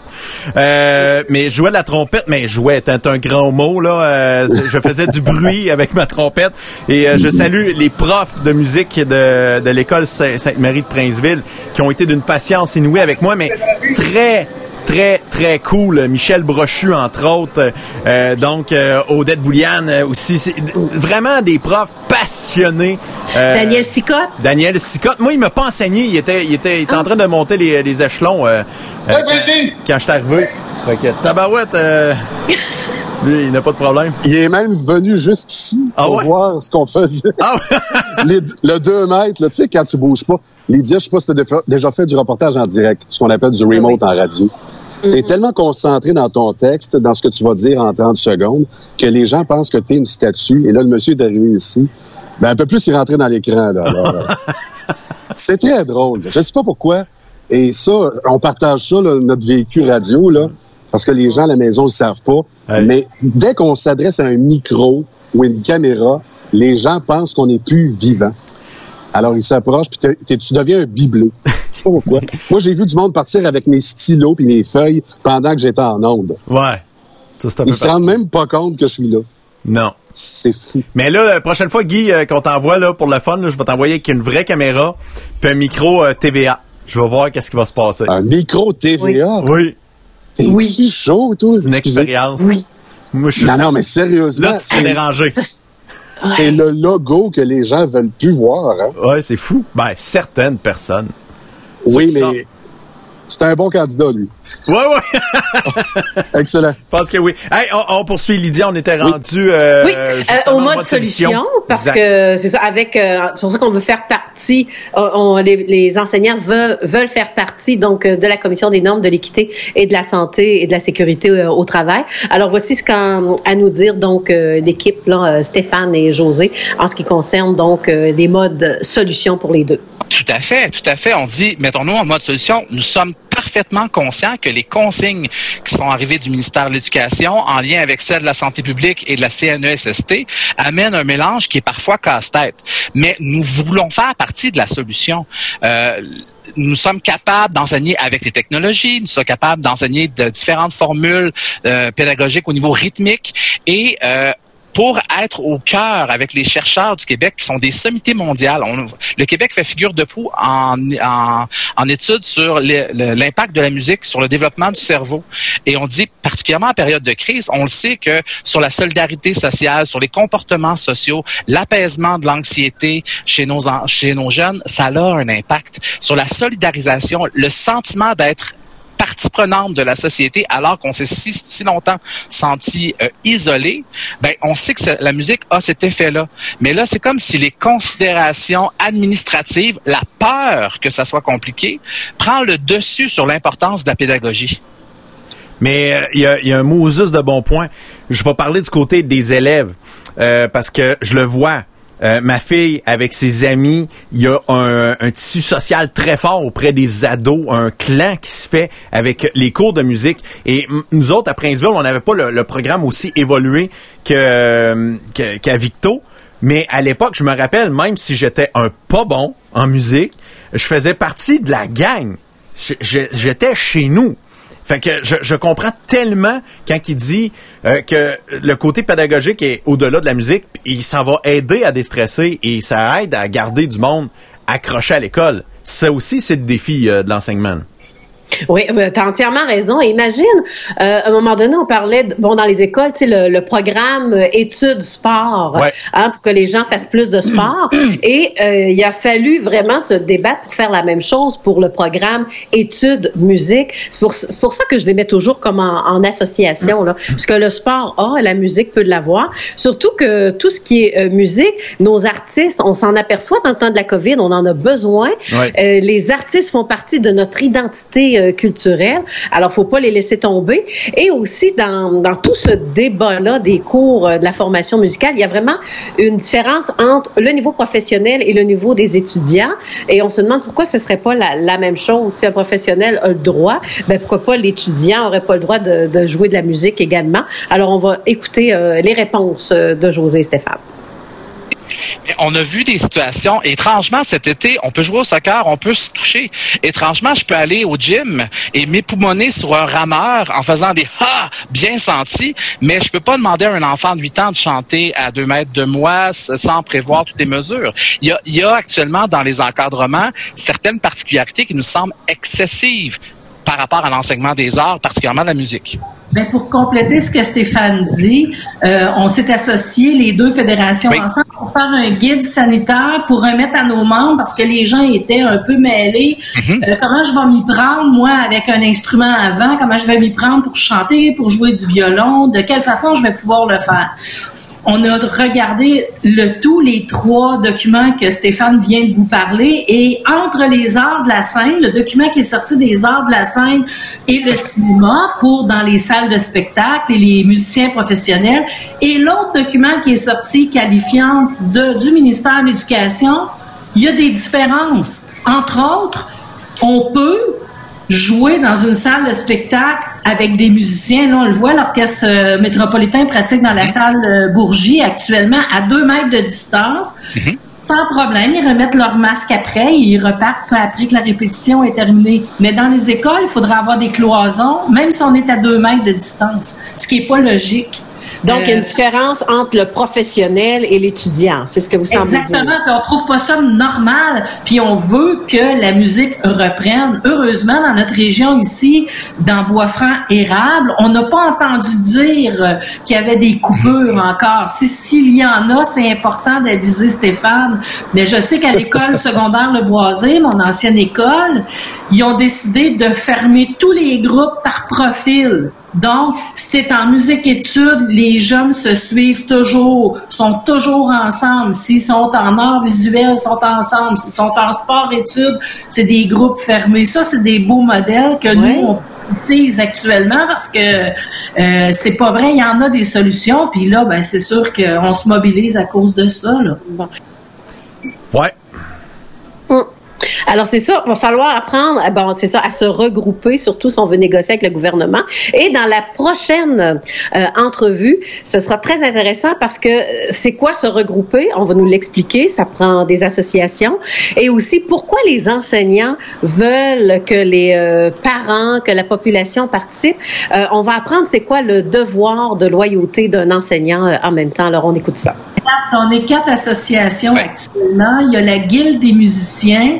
Euh, mais jouais de la trompette, mais jouais, c'est un grand mot là. Euh, je faisais du bruit avec ma trompette et euh, je salue les profs de musique de, de l'école Saint- Sainte-Marie de Princeville qui ont été d'une patience inouïe avec moi, mais très très très cool Michel Brochu entre autres. Euh, donc euh, Odette Bouliane euh, aussi. C'est vraiment des profs passionnés. Euh, Daniel Sicotte. Daniel Sicotte. Moi il m'a pas enseigné. Il était il était, il était en train de monter les, les échelons euh, euh, quand, quand j'étais arrivé. Fait que tabarouette euh, lui il n'a pas de problème Il est même venu jusqu'ici Ah pour ouais? voir ce qu'on faisait. ah ouais? Les- le 2 mètres, là, tu sais, quand tu bouges pas. Lydia, je sais pas si tu as déjà fait du reportage en direct, ce qu'on appelle du remote en radio. Tu es tellement concentré dans ton texte, dans ce que tu vas dire en 30 secondes, que les gens pensent que tu es une statue. Et là, le monsieur est arrivé ici. Ben, un peu plus, il est rentré dans l'écran. là. C'est très drôle. Je sais pas pourquoi. Et ça, on partage ça, là, notre véhicule radio, là, parce que les gens à la maison ne le savent pas. Mais dès qu'on s'adresse à un micro ou une caméra, les gens pensent qu'on n'est plus vivant. Alors, ils s'approchent, puis tu deviens un bibelot. Je sais pas pourquoi. Moi, j'ai vu du monde partir avec mes stylos puis mes feuilles pendant que j'étais en onde. ouais ça un peu Ils se rendent même pas compte que je suis là. non C'est fou. Mais là, la prochaine fois, Guy, euh, qu'on t'envoie là, pour le fun, là, je vais t'envoyer avec une vraie caméra puis un micro euh, TVA. Je vais voir qu'est-ce qui va se passer. Un micro TVA. Oui, oui. chaud, toi? c'est une Excusez. expérience. Oui. Moi, je suis Non, non, mais sérieusement, là, tu dérangé. c'est le logo que les gens veulent plus voir. Hein? Ouais, c'est fou. Ben, certaines personnes. Oui, mais c'est un bon candidat, lui. Ouais, ouais. Excellent. Je pense que oui. Hey, on, on poursuit, Lydia. On était rendu euh, Oui, euh, au mode solution, parce Exact. que c'est ça, avec, euh, c'est pour ça qu'on veut faire partie, on, les, les enseignants veulent, veulent faire partie donc de la commission des normes de l'équité et de la santé et de la sécurité euh, au travail. Alors voici ce qu'a à nous dire donc euh, l'équipe là, Stéphane et José en ce qui concerne donc euh, les modes solutions pour les deux. Tout à fait, tout à fait. On dit, mettons-nous en mode solution, nous sommes parfaitement conscients que les consignes qui sont arrivées du ministère de l'Éducation en lien avec celles de la santé publique et de la CNESST amènent un mélange qui est parfois casse-tête. Mais nous voulons faire partie de la solution. Euh, nous sommes capables d'enseigner avec les technologies, nous sommes capables d'enseigner de différentes formules euh, pédagogiques au niveau rythmique et euh, pour être au cœur avec les chercheurs du Québec qui sont des sommités mondiales. On- le Québec fait figure de proue en, en, en études sur l'impact de la musique sur le développement du cerveau. Et on dit, particulièrement en période de crise, on le sait que sur la solidarité sociale, sur les comportements sociaux, l'apaisement de l'anxiété chez nos, chez nos jeunes, ça a un impact. Sur la solidarisation, le sentiment d'être partie prenante de la société alors qu'on s'est si, longtemps senti euh, isolé, ben on sait que la musique a cet effet-là. Mais là, c'est comme si les considérations administratives, la peur que ça soit compliqué, prend le dessus sur l'importance de la pédagogie. Mais euh, il y, a, un Moses de bon point. Je vais parler du côté des élèves euh, parce que je le vois. Euh, ma fille, avec ses amis, il y a un, un tissu social très fort auprès des ados, un clan qui se fait avec les cours de musique. Et nous autres, à Princeville, on n'avait pas le, le programme aussi évolué euh, que- qu'à Victo. Mais à l'époque, je me rappelle, même si j'étais un pas bon en musique, je faisais partie de la gang. J'étais chez nous. Fait que je, je comprends tellement quand il dit euh, que le côté pédagogique est au-delà de la musique et ça va aider à déstresser et ça aide à garder du monde accroché à l'école. Ça aussi, c'est le défi euh, de l'enseignement. Oui, tu as entièrement raison. Imagine, euh, à un moment donné, on parlait, de, bon, dans les écoles, tu sais, le, le, programme euh, études sport, Ouais. hein, pour que les gens fassent plus de sport. Et euh, il a fallu vraiment se débattre pour faire la même chose pour le programme études musique. C'est pour, c'est pour ça que je les mets toujours comme en, en association, là, parce que le sport a, la musique peut l'avoir. Surtout que tout ce qui est euh, musique, nos artistes, on s'en aperçoit dans le temps de la COVID, on en a besoin. Ouais. Euh, les artistes font partie de notre identité euh, culturelle. Alors, faut pas les laisser tomber. Et aussi, dans, dans tout ce débat-là des cours euh, de la formation musicale, il y a vraiment une différence entre le niveau professionnel et le niveau des étudiants. Et on se demande pourquoi ce serait pas la, même chose. Si un professionnel a le droit, ben pourquoi pas l'étudiant aurait pas le droit de, jouer de la musique également? Alors, on va écouter euh, les réponses de José et Stéphane. Mais on a vu des situations, étrangement, cet été, on peut jouer au soccer, on peut se toucher. Étrangement, je peux aller au gym et m'époumoner sur un rameur en faisant des ha bien sentis, mais je peux pas demander à un enfant de 8 ans de chanter à 2 mètres de moi sans prévoir toutes les mesures. Il y a, il y a actuellement dans les encadrements certaines particularités qui nous semblent excessives par rapport à l'enseignement des arts, particulièrement de la musique. Ben, pour compléter ce que Stéphane dit, euh, on s'est associé les deux fédérations Oui. ensemble pour faire un guide sanitaire pour remettre à nos membres parce que les gens étaient un peu mêlés. Euh, comment je vais m'y prendre moi avec un instrument avant Comment je vais m'y prendre pour chanter, pour jouer du violon De quelle façon je vais pouvoir le faire on a regardé le tout, les trois documents que Stéphane vient de vous parler, et entre les arts de la scène, le document qui est sorti des arts de la scène et le cinéma pour dans les salles de spectacle et les musiciens professionnels, et l'autre document qui est sorti qualifiant du ministère de l'Éducation, il y a des différences. Entre autres, on peut jouer dans une salle de spectacle avec des musiciens. Là, on le voit, l'orchestre euh, métropolitain pratique dans la salle euh, Bourgie actuellement à deux mètres de distance. Sans problème, ils remettent leur masque après et ils repartent peu après que la répétition est terminée. Mais dans les écoles, il faudra avoir des cloisons, même si on est à deux mètres de distance, ce qui est pas logique. Donc, il y a Euh, une différence entre le professionnel et l'étudiant. C'est ce que vous semblez Exactement. dire. Puis on trouve pas ça normal. Puis on veut que la musique reprenne. Heureusement, dans notre région ici, dans Boisfranc érable, on n'a pas entendu dire euh, qu'il y avait des coupures encore. Si s'il y en a, c'est important d'aviser Stéphane. Mais je sais qu'à l'école secondaire Le Boisé, mon ancienne école, ils ont décidé de fermer tous les groupes par profil. Donc, si t'es en musique-études, les jeunes se suivent toujours, sont toujours ensemble. S'ils sont en art visuel, ils sont ensemble. S'ils sont en sport-études, c'est des groupes fermés. Ça, c'est des beaux modèles que nous, on utilise actuellement parce que euh, c'est pas vrai, il y en a des solutions. Puis là, ben, c'est sûr qu'on se mobilise à cause de ça. Là. Bon. Ouais. Hum. Alors c'est ça, il va falloir apprendre, eh bon, c'est ça, à se regrouper, surtout si on veut négocier avec le gouvernement. Et dans la prochaine euh, entrevue, ce sera très intéressant parce que euh, c'est quoi se regrouper? On va nous l'expliquer. Ça prend des associations et aussi pourquoi les enseignants veulent que les euh, parents, que la population participe? Euh, on va apprendre c'est quoi le devoir de loyauté d'un enseignant euh, en même temps. Alors on écoute ça. On est quatre associations Ouais. actuellement. Il y a la Guilde des musiciens,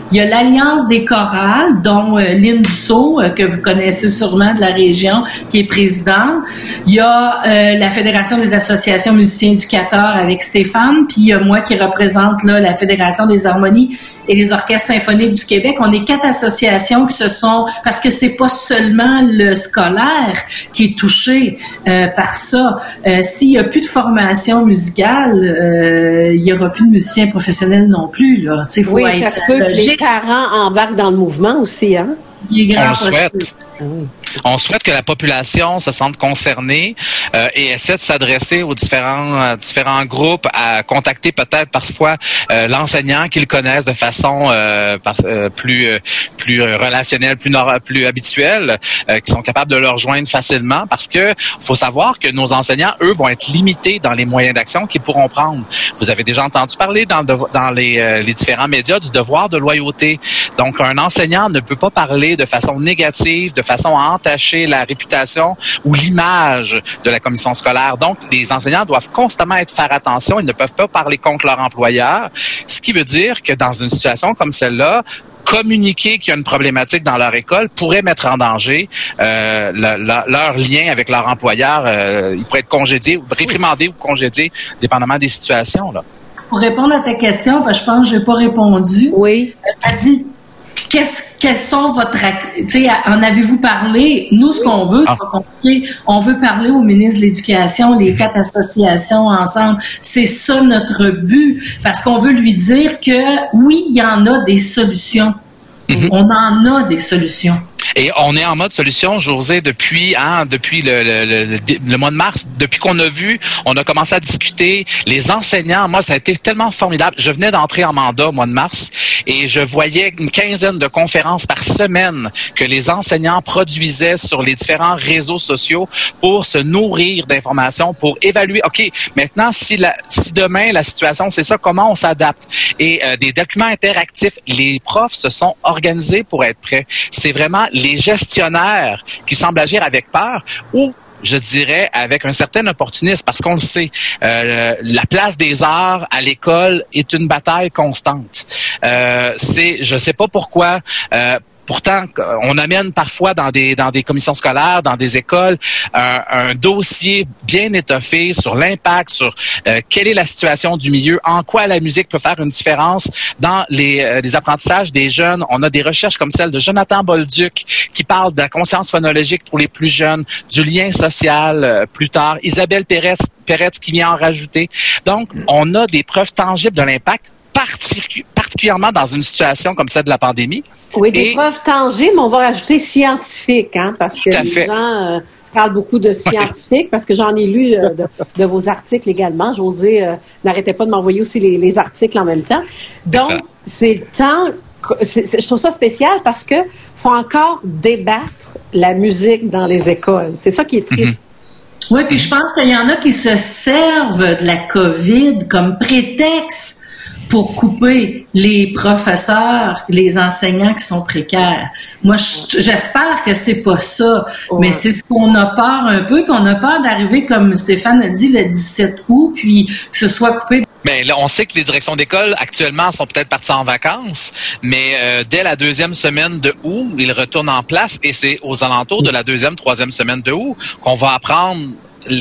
il y a l'Alliance des chorales, dont euh, Lynne Dussault, euh, que vous connaissez sûrement de la région, qui est présidente. Il y a euh, la Fédération des associations musiciens éducateurs avec Stéphane, puis il y a moi qui représente là, la Fédération des harmonies et les orchestres symphoniques du Québec. On est quatre associations qui se sont, parce que c'est pas seulement le scolaire qui est touché euh, par ça. Euh, S'il y a plus de formation musicale, euh, il y aura plus de musiciens professionnels non plus. Là. Faut Oui, être ça se peut que les logique. Parents embarquent dans le mouvement aussi, hein? On souhaite. On souhaite que la population se sente concernée euh, et essaie de s'adresser aux différents euh, différents groupes, à contacter peut-être parfois euh, l'enseignant qu'ils connaissent de façon euh, par- euh, plus euh, plus relationnelle, plus plus habituelle, qui sont capables de leur rejoindre facilement parce que faut savoir que nos enseignants eux vont être limités dans les moyens d'action qu'ils pourront prendre. Vous avez déjà entendu parler dans le dans les les différents médias du devoir de loyauté. Donc un enseignant ne peut pas parler de façon négative, de façon entacher la réputation ou l'image de la commission scolaire. Donc, les enseignants doivent constamment être faire attention. Ils ne peuvent pas parler contre leur employeur. Ce qui veut dire que dans une situation comme celle-là, communiquer qu'il y a une problématique dans leur école pourrait mettre en danger euh, leur lien avec leur employeur. Euh, ils pourraient être congédiés, réprimandés ou congédiés, dépendamment des situations. Là. Pour répondre à ta question, parce que je pense que je n'ai pas répondu. Oui. Elle dit qu'est-ce quels sont votre tu en avez-vous parlé? Nous ce qu'on veut ah. on veut parler au ministre de l'Éducation les quatre associations ensemble. C'est ça notre but parce qu'on veut lui dire que oui il y en a des solutions. Mm-hmm. on en a des solutions et on est en mode solution, José, depuis hein, depuis le, le, le, mois de mars, depuis qu'on a vu, on a commencé à discuter. Les enseignants, moi, ça a été tellement formidable. Je venais d'entrer en mandat au mois de mars et je voyais une quinzaine de conférences par semaine que les enseignants produisaient sur les différents réseaux sociaux pour se nourrir d'informations, pour évaluer, OK, maintenant, si, la, si demain la situation, c'est ça, comment on s'adapte? Et euh, des documents interactifs, les profs se sont organisés pour être prêts. C'est vraiment les gestionnaires qui semblent agir avec peur ou je dirais, avec un certain opportunisme, parce qu'on le sait, euh, la place des arts à l'école est une bataille constante. Euh, c'est, je sais pas pourquoi, euh, Pourtant, on amène parfois dans des dans des commissions scolaires, dans des écoles, un, dossier bien étoffé sur l'impact, sur euh, quelle est la situation du milieu, en quoi la musique peut faire une différence dans les, euh, les apprentissages des jeunes. On a des recherches comme celle de Jonathan Bolduc qui parle de la conscience phonologique pour les plus jeunes, du lien social euh, plus tard. Isabelle Pérez, Pérez qui vient en rajouter. Donc, on a des preuves tangibles de l'impact particulièrement dans une situation comme celle de la pandémie. Oui, des preuves tangibles, on va rajouter scientifiques, hein, parce que les gens euh, parlent beaucoup de scientifiques, parce que j'en ai lu euh, de, vos articles également. José euh, n'arrêtait pas de m'envoyer aussi les, articles en même temps. Donc, c'est le temps je trouve ça spécial parce que faut encore débattre la musique dans les écoles. C'est ça qui est triste. Mm-hmm. Oui, puis je pense qu'il y en a qui se servent de la COVID comme prétexte pour couper les professeurs, les enseignants qui sont précaires. Moi, j'espère que c'est pas ça, mais c'est ce qu'on a peur un peu, qu'on a peur d'arriver, comme Stéphane a dit, le 17 août, puis que ce soit coupé. Bien, là, on sait que les directions d'école actuellement sont peut-être parties en vacances, mais euh, dès la deuxième semaine de août, ils retournent en place et c'est aux alentours de la deuxième, troisième semaine de août qu'on va apprendre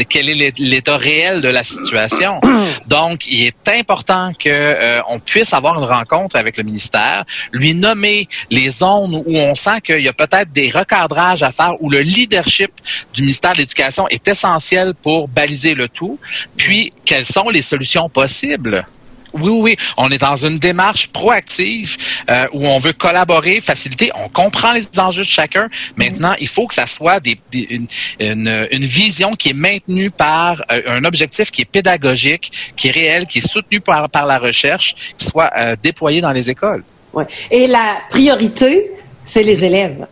quel est l'état réel de la situation. Donc, il est important que euh, on puisse avoir une rencontre avec le ministère, lui nommer les zones où on sent qu'il y a peut-être des recadrages à faire, où le leadership du ministère de l'Éducation est essentiel pour baliser le tout, puis quelles sont les solutions possibles. Oui, oui, on est dans une démarche proactive euh, où on veut collaborer, faciliter. On comprend les enjeux de chacun. Maintenant, il faut que ça soit des, une, une, vision qui est maintenue par euh, un objectif qui est pédagogique, qui est réel, qui est soutenu par, par la recherche, qui soit euh, déployé dans les écoles. Ouais. Et la priorité, c'est les élèves.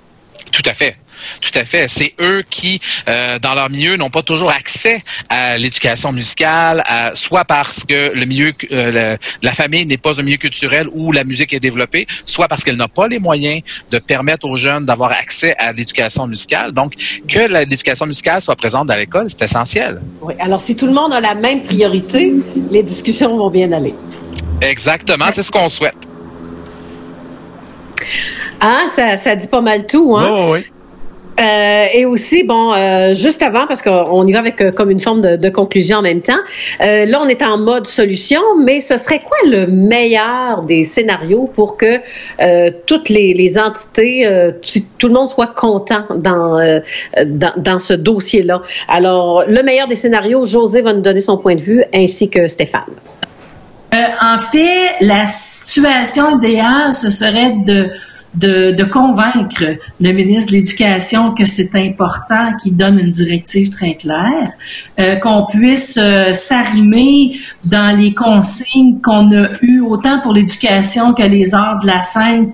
Tout à fait. Tout à fait. C'est eux qui, euh, dans leur milieu, n'ont pas toujours accès à l'éducation musicale, soit parce que le milieu, euh, la famille n'est pas un milieu culturel où la musique est développée, soit parce qu'elle n'a pas les moyens de permettre aux jeunes d'avoir accès à l'éducation musicale. Donc, que l'éducation musicale soit présente dans l'école, c'est essentiel. Oui. Alors, si tout le monde a la même priorité, les discussions vont bien aller. Exactement. C'est ce qu'on souhaite. Ah, ça, ça dit pas mal tout, hein? Oh, oui. Euh, et aussi, bon, euh, juste avant, parce qu'on y va avec euh, comme une forme de, conclusion en même temps, euh, là, on est en mode solution, mais ce serait quoi le meilleur des scénarios pour que euh, toutes les, les entités, tout le monde soit content dans, dans, dans, ce dossier-là? Alors, le meilleur des scénarios, José va nous donner son point de vue, ainsi que Stéphane. en fait, la situation idéale, ce serait de de, convaincre le ministre de l'Éducation que c'est important qu'il donne une directive très claire, euh, qu'on puisse euh, s'arrimer dans les consignes qu'on a eues autant pour l'éducation que les arts de la scène,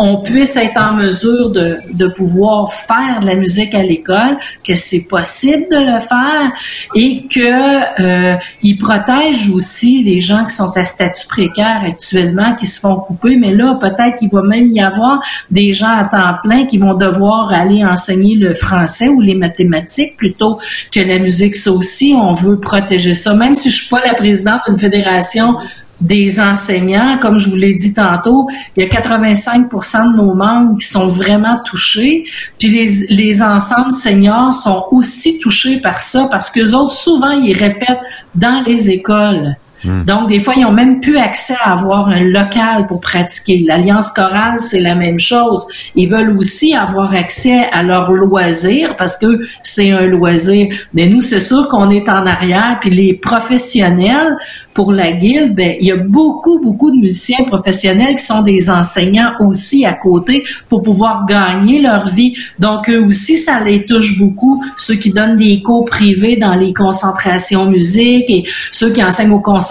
on puisse être en mesure de, pouvoir faire de la musique à l'école, que c'est possible de le faire et que euh, il protège aussi les gens qui sont à statut précaire actuellement, qui se font couper. Mais là, peut-être qu'il va même y avoir des gens à temps plein qui vont devoir aller enseigner le français ou les mathématiques plutôt que la musique. Ça aussi, on veut protéger ça. Même si je suis pas la présidente d'une fédération des enseignants, comme je vous l'ai dit tantôt, il y a 85% de nos membres qui sont vraiment touchés. Puis les, les ensembles seniors sont aussi touchés par ça parce que autres, souvent, ils répètent dans les écoles. Hmm. Donc, des fois, ils ont même plus accès à avoir un local pour pratiquer. L'Alliance chorale, c'est la même chose. Ils veulent aussi avoir accès à leur loisir parce que c'est un loisir. Mais nous, c'est sûr qu'on est en arrière. Puis les professionnels, pour la guilde, ben, il y a beaucoup, beaucoup de musiciens professionnels qui sont des enseignants aussi à côté pour pouvoir gagner leur vie. Donc, eux aussi, ça les touche beaucoup. Ceux qui donnent des cours privés dans les concentrations musique et ceux qui enseignent au conservatoire,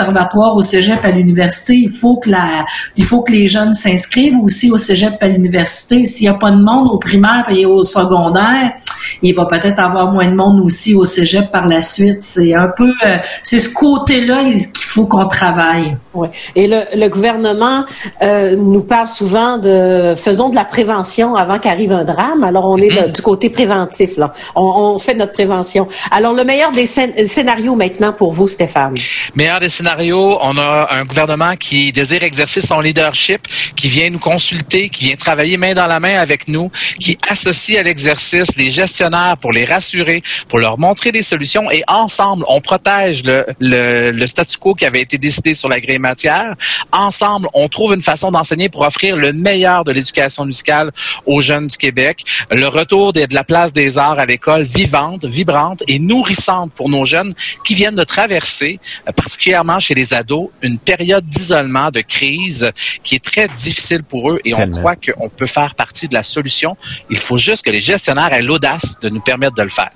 au cégep, à l'université, il faut que la, il faut que les jeunes s'inscrivent aussi au cégep, à l'université. S'il n'y a pas de monde au primaire et au secondaire, il va peut-être avoir moins de monde aussi au cégep par la suite. C'est un peu, euh, c'est ce côté-là qu'il faut qu'on travaille. Oui. Et le, le gouvernement euh, nous parle souvent de faisons de la prévention avant qu'arrive un drame. Alors on est mm-hmm. du côté préventif là. On, on, fait notre prévention. Alors le meilleur des scénarios maintenant pour vous, Stéphane. Meilleur des scénarios, on a un gouvernement qui désire exercer son leadership, qui vient nous consulter, qui vient travailler main dans la main avec nous, qui associe à l'exercice les gestionnaires pour les rassurer, pour leur montrer des solutions et ensemble on protège le, le, le statu quo qui avait été décidé sur la grille matière. Ensemble, on trouve une façon d'enseigner pour offrir le meilleur de l'éducation musicale aux jeunes du Québec. Le retour de, la place des arts à l'école vivante, vibrante et nourrissante pour nos jeunes qui viennent de traverser, euh, particulièrement chez les ados, une période d'isolement, de crise qui est très difficile pour eux et on croit qu'on peut faire partie de la solution. Il faut juste que les gestionnaires aient l'audace de nous permettre de le faire.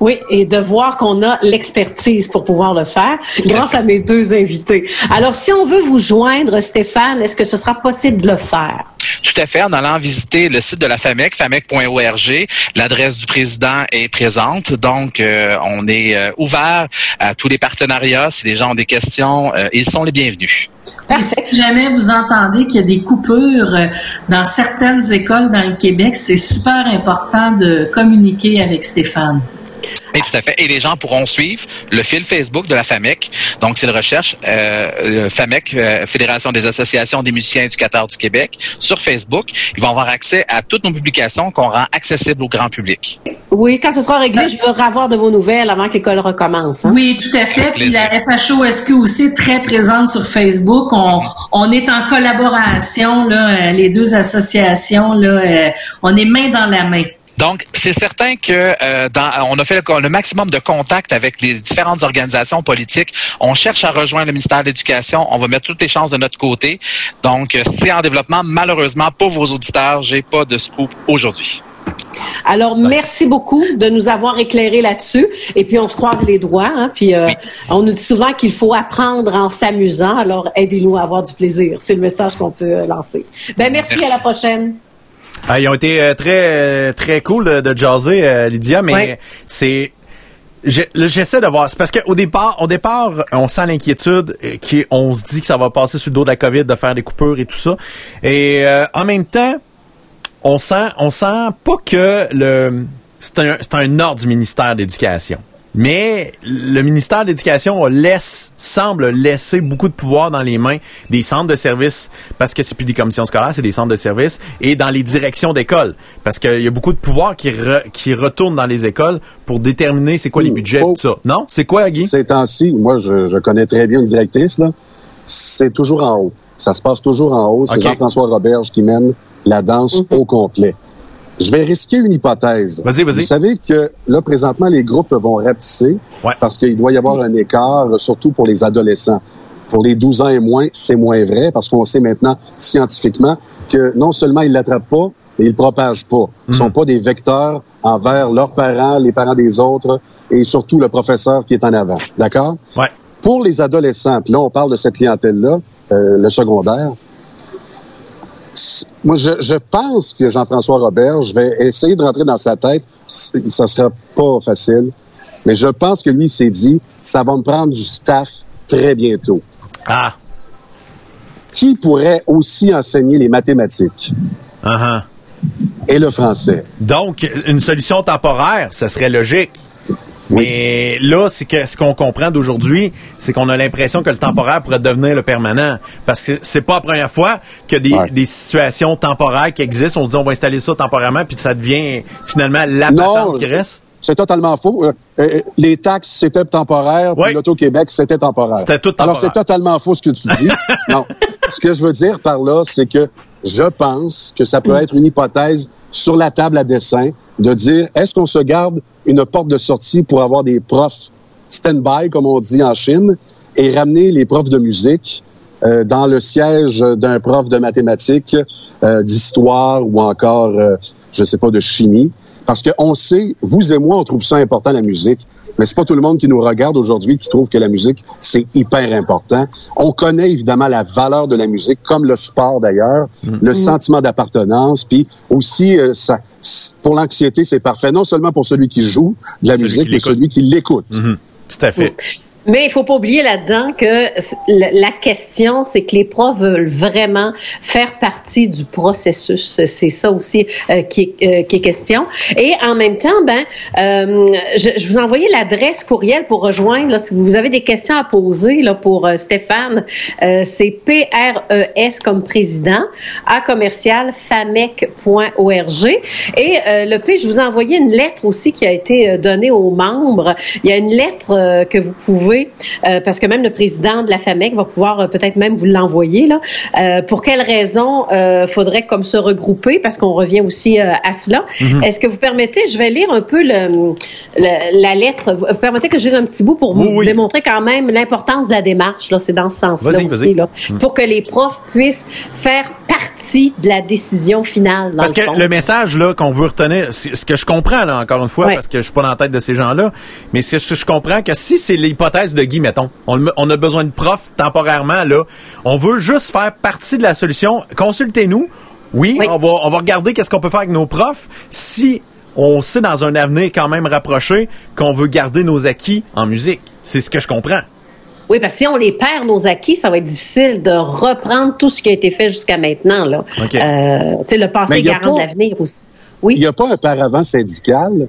Oui, et de voir qu'on a l'expertise pour pouvoir le faire grâce à mes deux invités. Alors, si on veut vous joindre, Stéphane, est-ce que ce sera possible de le faire? Tout à fait, en allant visiter le site de la FAMEC, famec.org. L'adresse du président est présente, donc euh, on est euh, ouvert à tous les partenariats. Si les gens ont des questions, euh, ils sont les bienvenus. si jamais vous entendez qu'il y a des coupures dans certaines écoles dans le Québec, c'est super important de communiquer avec Stéphane. Oui, tout à fait. Et les gens pourront suivre le fil Facebook de la FAMEC. Donc, c'est le recherche euh, euh FAMEC, euh, Fédération des associations des musiciens éducateurs du Québec, sur Facebook. Ils vont avoir accès à toutes nos publications qu'on rend accessibles au grand public. Oui, quand ce sera réglé, je veux avoir de vos nouvelles avant que l'école recommence. Hein? Oui, tout à fait. Puis la FHOSQ aussi est très présente sur Facebook. On, on est en collaboration, là, euh, les deux associations. Là, on est main dans la main. Donc, c'est certain que euh, dans, on a fait le, maximum de contacts avec les différentes organisations politiques. On cherche à rejoindre le ministère de l'Éducation. On va mettre toutes les chances de notre côté. Donc, euh, c'est en développement. Malheureusement, pour vos auditeurs, j'ai pas de scoop aujourd'hui. Alors, merci beaucoup de nous avoir éclairé là-dessus. Et puis, on se croise les doigts. Hein, puis, euh, on nous dit souvent qu'il faut apprendre en s'amusant. Alors, aidez-nous à avoir du plaisir. C'est le message qu'on peut lancer. Ben, merci, merci. à la prochaine. Ah, ils ont été euh, très euh, très cool de, de jaser, euh, Lydia, mais c'est J'essaie de voir. C'est parce qu'au départ, au départ, on sent l'inquiétude, qu'on se dit que ça va passer sur le dos de la COVID, de faire des coupures et tout ça. Et en même temps, on sent, on sent pas que le c'est un, c'est un ordre du ministère de l'Éducation. Mais le ministère de l'Éducation laisse, semble laisser beaucoup de pouvoir dans les mains des centres de services, parce que c'est plus des commissions scolaires, c'est des centres de services, et dans les directions d'école. Parce qu'il y a beaucoup de pouvoir qui, qui retourne dans les écoles pour déterminer c'est quoi les budgets, tout ça. Non? C'est quoi, Guy? Ces temps-ci, moi, je, connais très bien une directrice, là. C'est toujours en haut. Ça se passe toujours en haut. C'est Jean-François Roberge qui mène la danse mm-hmm. au complet. Je vais risquer une hypothèse. Vas-y, vas-y. Vous savez que là, présentement, les groupes vont rapetisser parce qu'il doit y avoir un écart, surtout pour les adolescents. Pour les 12 ans et moins, c'est moins vrai parce qu'on sait maintenant scientifiquement que non seulement ils l'attrapent pas, mais ils le propagent pas. Ils sont hmm. pas des vecteurs envers leurs parents, les parents des autres et surtout le professeur qui est en avant. D'accord? Ouais. Pour les adolescents, puis là, on parle de cette clientèle-là, euh, le secondaire, moi, je, je pense que Jean-François Robert, je vais essayer de rentrer dans sa tête. Ça sera pas facile. Mais je pense que lui il s'est dit, ça va me prendre du staff très bientôt. Ah. Qui pourrait aussi enseigner les mathématiques? Uh-huh. et le français? Donc, une solution temporaire, ça serait logique. Mais là, c'est que ce qu'on comprend d'aujourd'hui, c'est qu'on a l'impression que le temporaire pourrait devenir le permanent. Parce que c'est pas la première fois que des, Ouais. des situations temporaires qui existent. On se dit on va installer ça temporairement, puis ça devient finalement la Non, patente qui reste. C'est totalement faux. Euh, euh, les taxes, c'était temporaire, puis Oui. l'Auto-Québec, c'était temporaire. C'était tout Alors, temporaire. c'est totalement faux ce que tu dis. non. Ce que je veux dire par là, c'est que je pense que ça peut être une hypothèse sur la table à dessin de dire, est-ce qu'on se garde une porte de sortie pour avoir des profs stand-by, comme on dit en Chine, et ramener les profs de musique euh, dans le siège d'un prof de mathématiques, euh, d'histoire ou encore, euh, je sais pas, de chimie? Parce qu'on sait, vous et moi, on trouve ça important, la musique, mais c'est pas tout le monde qui nous regarde aujourd'hui qui trouve que la musique, c'est hyper important. On connaît évidemment la valeur de la musique, comme le sport d'ailleurs, le sentiment d'appartenance, puis aussi, euh, ça, pour l'anxiété, c'est parfait. Non seulement pour celui qui joue de la Celui musique, mais celui qui l'écoute. Mhm. Tout à fait. Mais il faut pas oublier là-dedans que la question, c'est que les profs veulent vraiment faire partie du processus. C'est ça aussi euh, qui, est, euh, qui est question. Et en même temps, ben, euh, je, je vous ai envoyé l'adresse courriel pour rejoindre. Là, si vous avez des questions à poser là, pour euh, Stéphane, euh, c'est P-R-E-S comme président, à commercial famec.org. Et euh, le P, je vous ai envoyé une lettre aussi qui a été donnée aux membres. Il y a une lettre que vous pouvez, euh, parce que même le président de la FAMEC va pouvoir euh, peut-être même vous l'envoyer, là. Euh, pour quelles raisons faudrait comme se regrouper, parce qu'on revient aussi à cela. Mhm. Est-ce que vous permettez, je vais lire un peu le, le- la lettre, vous permettez que je lise un petit bout pour vous oui. démontrer quand même l'importance de la démarche, là, c'est dans ce sens-là aussi, là, pour que les profs puissent faire partie de la décision finale. dans Parce que fond. le message là qu'on veut retenir, ce que je comprends là encore une fois, parce que je suis pas dans la tête de ces gens-là, mais je comprends que si c'est l'hypothèse de Guy, mettons, on, a besoin de profs temporairement là, on veut juste faire partie de la solution. Consultez-nous. Oui, Oui. on va on va regarder qu'est-ce qu'on peut faire avec nos profs. Si on sait dans un avenir quand même rapproché qu'on veut garder nos acquis en musique, c'est ce que je comprends. Oui, parce que si on les perd, nos acquis, ça va être difficile de reprendre tout ce qui a été fait jusqu'à maintenant. Là. OK. Euh, tu sais, le passé garant l'avenir aussi. Il Oui. n'y a pas un paravent syndical.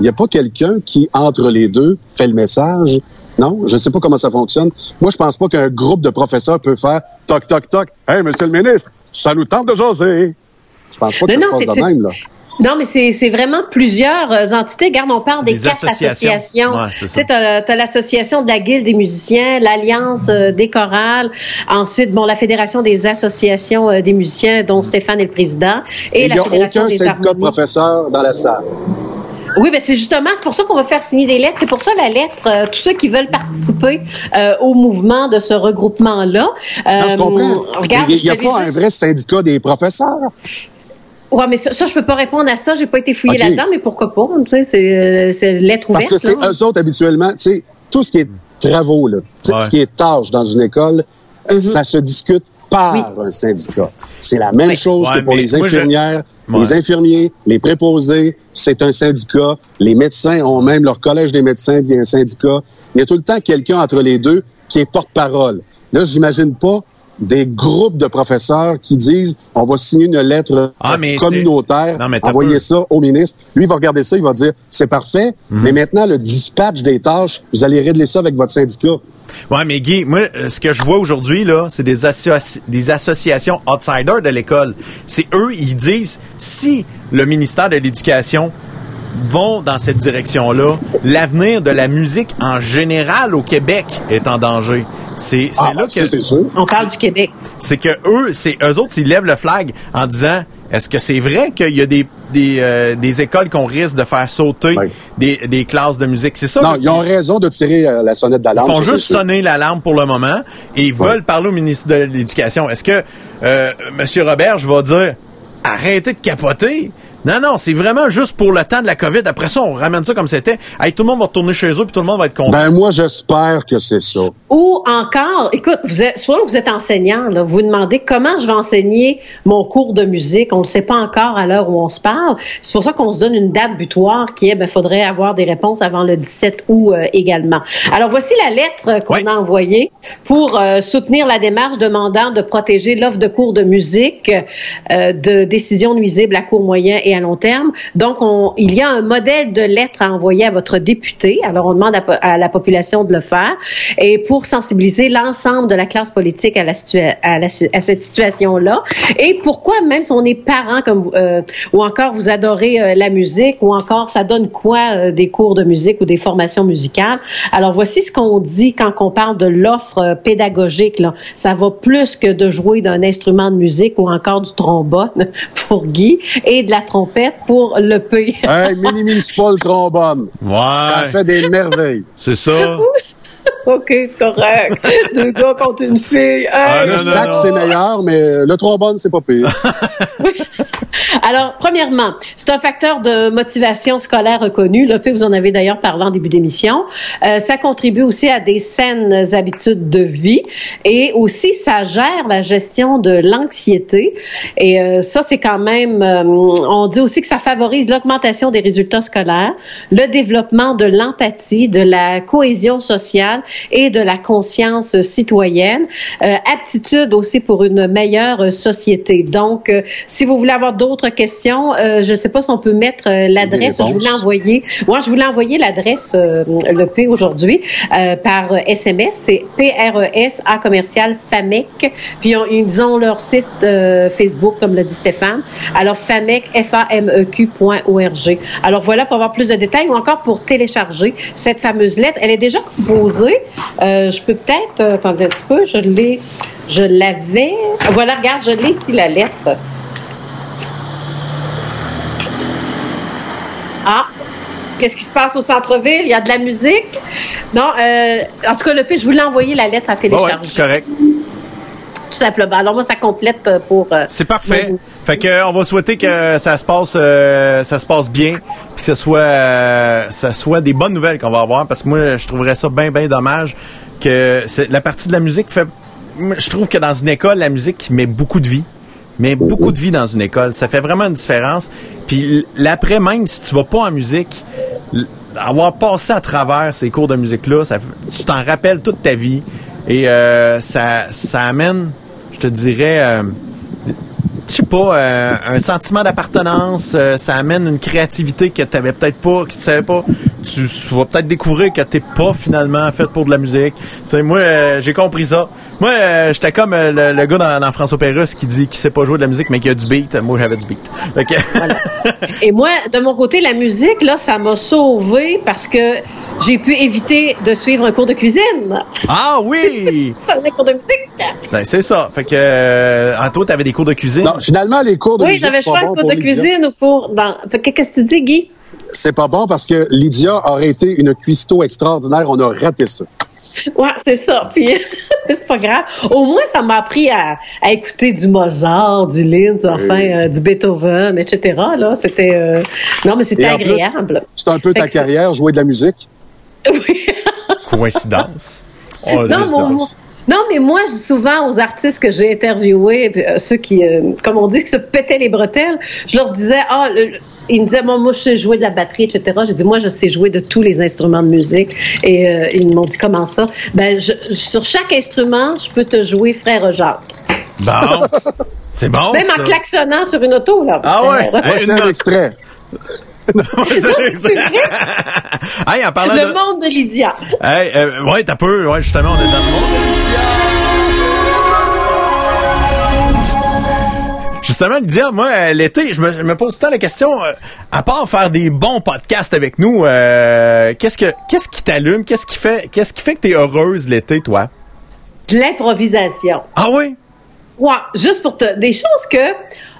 Il n'y a pas quelqu'un qui, entre les deux, fait le message. Non, je ne sais pas comment ça fonctionne. Moi, je pense pas qu'un groupe de professeurs peut faire toc, toc, toc. Hey, monsieur le ministre, ça nous tente de jaser. Je pense pas que Mais ça non, se passe c'est- de même, là. Non, mais c'est c'est vraiment plusieurs euh, entités. Regarde, on parle des des quatre associations. associations. Ouais, c'est tu sais, t'as t'as l'association de la Guilde des musiciens, l'Alliance euh, des chorales, ensuite, bon, la Fédération des associations euh, des musiciens, dont Stéphane est le président, et, Il n'y la a Fédération aucun des syndicat de professeurs dans la salle. Oui, ben c'est justement, c'est pour ça qu'on va faire signer des lettres. C'est pour ça la lettre, euh, tous ceux qui veulent participer euh, au mouvement de ce regroupement-là. Non, je Euh, comprends. Regarde, il n'y a pas un vrai syndicat des professeurs. Ouais, mais ça, ça, je peux pas répondre à ça. J'ai pas été fouillée Ok. là-dedans, mais pourquoi pas Tu sais, c'est euh, c'est lettre Parce ouverte. que c'est là. eux autres, habituellement, tu sais, tout ce qui est travaux, là, Ouais. ce qui est tâche dans une école, Mhm. ça se discute par un syndicat. C'est la même Oui. chose Ouais, que pour les moi, je- infirmières, Les infirmiers, les préposés, c'est un syndicat. Les médecins ont même leur collège des médecins puis un syndicat. Il y a tout le temps quelqu'un entre les deux qui est porte-parole. Là, j'imagine pas des groupes de professeurs qui disent on va signer une lettre Ah, mais communautaire, Non, envoyer ça au ministre. Lui, il va regarder ça, il va dire c'est parfait, Mhm. mais maintenant, le dispatch des tâches, vous allez régler ça avec votre syndicat. Ouais, mais Guy, moi, euh, ce que je vois aujourd'hui, là, c'est des, associ- des associations outsiders de l'école. C'est eux, ils disent, si le ministère de l'Éducation vont dans cette direction-là, l'avenir de la musique en général au Québec est en danger. C'est c'est Ah, là ça, que c'est sûr. On parle du Québec. c'est que eux, c'est eux autres, ils lèvent le flag en disant est-ce que c'est vrai qu'il y a des des, euh, des écoles qu'on risque de faire sauter Oui. des, des classes de musique? C'est ça. Non, là, ils ont raison de tirer euh, la sonnette d'alarme. ils font juste sonner l'alarme pour le moment et ils veulent parler au ministre de l'Éducation. Est-ce que euh, M. Robert, je vais dire arrêtez de capoter? Non, non, c'est vraiment juste pour le temps de la COVID. Après ça, on ramène ça comme c'était. Hey, tout le monde va retourner chez eux, puis tout le monde va être content. Ben moi, j'espère que c'est ça. Ou encore, écoute, vous êtes, soit vous êtes enseignant, là, vous vous demandez comment je vais enseigner mon cours de musique. On ne le sait pas encore à l'heure où on se parle. C'est pour ça qu'on se donne une date butoir qui est, ben, faudrait avoir des réponses avant le 17 août euh, également. Alors voici la lettre qu'on Oui. a envoyée pour euh, soutenir la démarche demandant de protéger l'offre de cours de musique euh, de décisions nuisibles à court, moyen et à long terme. Donc, on, il y a un modèle de lettre à envoyer à votre député. Alors, on demande à, la population de le faire et pour sensibiliser l'ensemble de la classe politique à, la cette situation-là. Et pourquoi, même si on est parent comme euh, ou encore vous adorez euh, la musique, ou encore ça donne quoi euh, des cours de musique ou des formations musicales? Alors, voici ce qu'on dit quand on parle de l'offre pédagogique. Là. Ça va plus que de jouer d'un instrument de musique ou encore du trombone pour Guy et de la trompette pour le P. Hey, minimise pas le trombone. Ça Ouais, fait des merveilles. c'est ça. OK, c'est correct. Deux gars contre une fille. Hey! Ah, Le non, non, sax, non. c'est meilleur, mais le trombone, c'est pas pire. Alors, premièrement, c'est un facteur de motivation scolaire reconnu. Fait, vous en avez d'ailleurs parlé en début d'émission. Euh, ça contribue aussi à des saines habitudes de vie et aussi ça gère la gestion de l'anxiété. Et euh, ça, c'est quand même, euh, on dit aussi que ça favorise l'augmentation des résultats scolaires, le développement de l'empathie, de la cohésion sociale et de la conscience citoyenne. Euh, aptitude aussi pour une meilleure société. Donc, euh, si vous voulez avoir d'autres questions, euh, je ne sais pas si on peut mettre euh, l'adresse. Je vous l'ai réponses. envoyé. Moi, je voulais envoyer l'adresse, euh, le P aujourd'hui, euh, par euh, SMS. C'est PRES A commercial FAMEC. Puis on- ils ont leur site euh, Facebook, comme l'a dit Stéphane. Alors, FAMEC, F-A-M-E-Q.org. Alors voilà, pour avoir plus de détails ou encore pour télécharger cette fameuse lettre. Elle est déjà composée. Euh, je peux peut-être, euh, attendez un petit peu, je l'ai, je l'avais. Voilà, regarde, je l'ai ici, la lettre. Ah, qu'est-ce qui se passe au centre-ville? Il y a de la musique? Non, euh, en tout cas, le plus, je voulais envoyer la lettre à ouais, télécharger. c'est correct. tout simplement. Alors moi, ça complète euh, pour... euh, C'est parfait. Fait que euh, on va souhaiter que ça se passe euh, ça se passe bien puis que ce soit ça soit des bonnes nouvelles qu'on va avoir parce que moi je trouverais ça bien bien dommage que la partie de la musique fait je trouve que dans une école la musique met beaucoup de vie met beaucoup de vie dans une école, ça fait vraiment une différence. Puis l'après même si tu vas pas en musique avoir passé à travers ces cours de musique là, ça, tu t'en rappelles toute ta vie et euh, ça ça amène je te dirais euh, je sais pas, euh, un sentiment d'appartenance, euh, ça amène une créativité que tu avais peut-être pas, que tu savais pas. Tu, tu vas peut-être découvrir que t'es pas finalement fait pour de la musique. Tu sais, moi, euh, j'ai compris ça. Moi, euh, j'étais comme euh, le, le gars dans, dans François Pérusse qui dit qu'il sait pas jouer de la musique, mais qu'il y a du beat. Moi, j'avais du beat. Et moi, de mon côté, la musique, là, ça m'a sauvé parce que j'ai pu éviter de suivre un cours de cuisine. ah oui! Un cours de musique. Ben, c'est ça. Fait que, euh, en toi, t'avais des cours de cuisine? Non, finalement, les cours de Oui, musique, j'avais choisi bon cours de Lydia. cuisine ou pour... Dans... Fait que Qu'est-ce que tu dis, Guy? C'est pas bon parce que Lydia aurait été une cuistot extraordinaire. On a raté ça. Ouais, c'est ça. Puis c'est pas grave. Au moins, ça m'a appris à, à écouter du Mozart, du Linz, enfin, Oui. euh, du Beethoven, etc. Là, c'était euh, non, mais c'était agréable. C'est un peu ta carrière, jouer de la musique. Oui. Coïncidence. Oh, Non, juste- mon- mon- non, mais moi, je dis souvent aux artistes que j'ai interviewés, euh, ceux qui, euh, comme on dit, qui se pétaient les bretelles, je leur disais, ah, le- ils me disaient, moi, moi, je sais jouer de la batterie, etc. J'ai dit, moi, je sais jouer de tous les instruments de musique. Et euh, ils m'ont dit, comment ça? Ben, je- sur chaque instrument, je peux te jouer Frère Jacques. Bon. C'est bon, Même ça. en klaxonnant sur une auto, là. Ah ouais? Euh, Voici une un extrait. Ouais, c'est- c'est vrai. hey, en parlant Le de... monde de Lydia. Hey, euh, ouais, t'as peu. Ouais, justement, on est dans le monde Justement, Lydia, moi, euh, l'été, je me, je me pose tout le temps la question, euh, à part faire des bons podcasts avec nous, euh, qu'est-ce que qu'est-ce qui t'allume? Qu'est-ce qui fait qu'est-ce qui fait que t'es heureuse l'été, toi? De l'improvisation. Ah oui? Ouais, juste pour te. Des choses que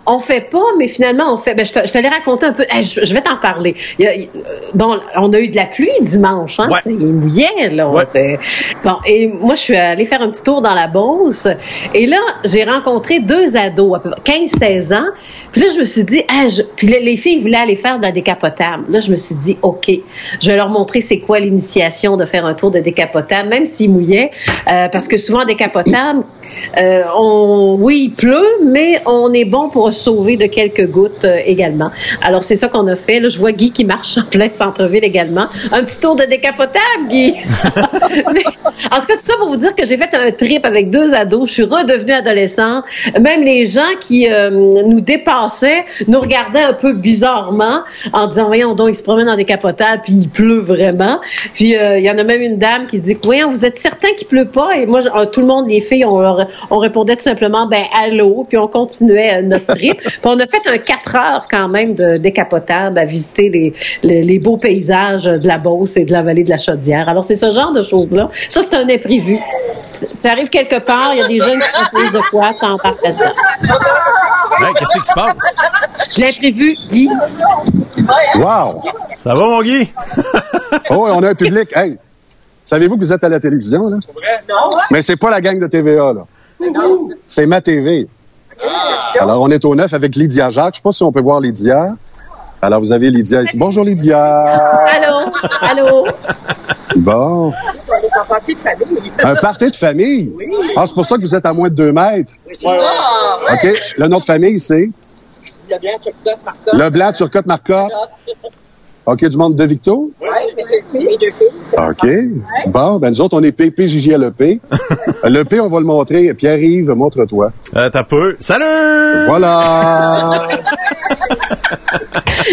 on fait pas, mais finalement on fait. Ben, je te, je te l'ai raconté un peu. Hey, je, je vais t'en parler. Il y a- il- euh, bon, on a eu de la pluie dimanche, hein. Ouais. Il mouillait, là. Ouais. Bon, et moi, je suis allée faire un petit tour dans la Beauce. Et là, j'ai rencontré deux ados, à peu près 15-16 ans. Puis là, je me suis dit, ah, je... puis les filles voulaient aller faire de la décapotable. Là, je me suis dit, OK, je vais leur montrer c'est quoi l'initiation de faire un tour de décapotable, même s'ils mouillaient, euh, parce que souvent, décapotable, euh, on, oui, il pleut, mais on est bon pour sauver de quelques gouttes euh, également. Alors, c'est ça qu'on a fait. Là, je vois Guy qui marche en plein centre-ville également. Un petit tour de décapotable, Guy. mais, en tout cas, tout ça pour vous dire que j'ai fait un trip avec deux ados. Je suis redevenue adolescent. Même les gens qui euh, nous dépassaient nous regardaient un peu bizarrement en disant, voyons donc, ils se promènent dans des capotables, puis il pleut vraiment. Puis, il y en a même une dame qui dit, voyons, vous êtes certain qu'il pleut pas? Et moi, tout le monde, les filles, on leur on répondait tout simplement ben allô, puis on continuait notre trip. puis on a fait un quatre heures quand même de décapotable à visiter les, les, beaux paysages de la Beauce et de la vallée de la Chaudière. Alors c'est ce genre de choses là. Ça c'est un imprévu. Ça arrive quelque part, il y a des jeunes qui proposent de quoi, t'en parles dedans. qu'est-ce qui se passe? L'imprévu, Guy. Wow! Ça va, mon Guy? oh, on a un public. Hey, savez-vous que vous êtes à la télévision, là? Non. Mais c'est pas la gang de TVA, là. C'est ma TV. Ah. Alors, on est au neuf avec Lydia Jacques. Je sais pas si on peut voir Lydia. Alors, vous avez Lydia ici. Bonjour, Lydia. Allô? Allô? Bon. Un party de famille? Un party de famille? Oui. Ah, c'est pour ça que vous êtes à moins de deux mètres? Oui, c'est ça. OK. Le nom de famille, c'est? Le blanc, Turcotte, Marcotte. Le blanc, Turcotte, Marcotte. OK, du monde de Victo? Oui, c'est mes deux filles. OK. Bon, ben nous autres, on est PPJJLEP. le P, on va le montrer. Pierre-Yves, montre-toi. Euh, T'as peu. Salut! Voilà!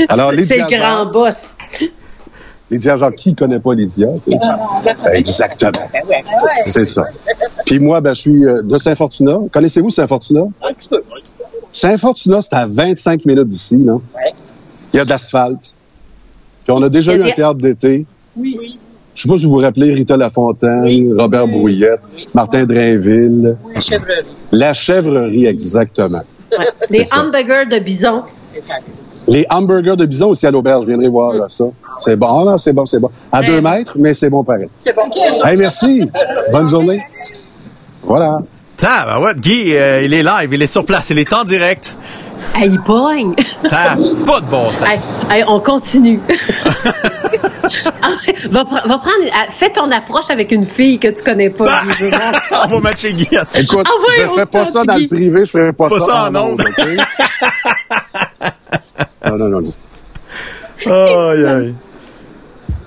Alors, C'est le grand boss. Lydia, genre, qui connaît pas Lydia? Exactement. C'est ça. Puis moi, ben, je suis euh, de Saint-Fortuna. Connaissez-vous Saint-Fortuna? Un petit peu. Saint-Fortuna, c'est à 25 minutes d'ici, non? Il y a de l'asphalte. Puis on a déjà eu un théâtre d'été. Oui. oui. Je sais pas si vous vous rappelez Rita Lafontaine, Robert Brouillette, Martin Drainville. La chèvrerie. La chèvrerie, exactement. Les hamburgers de bison. Les hamburgers de bison aussi à l'auberge, je viendrai voir ça. C'est bon, ah c'est bon, c'est bon. À deux mètres, mais c'est bon pareil. C'est bon. Hey, merci. Bonne journée. Voilà. Ah, ben ouais, Guy, euh, il est live, il est sur place, il est en direct. Hey, il pogne. Ça n'a pas de bon sens. Hey, on continue. va, va, prendre, fais ton approche avec une fille que tu connais pas. on va matcher Guy à ça. Écoute, ah je fais pas ça dans le privé, je fais pas, pas ça, en ondes. non, non, non, non. Aïe, aïe.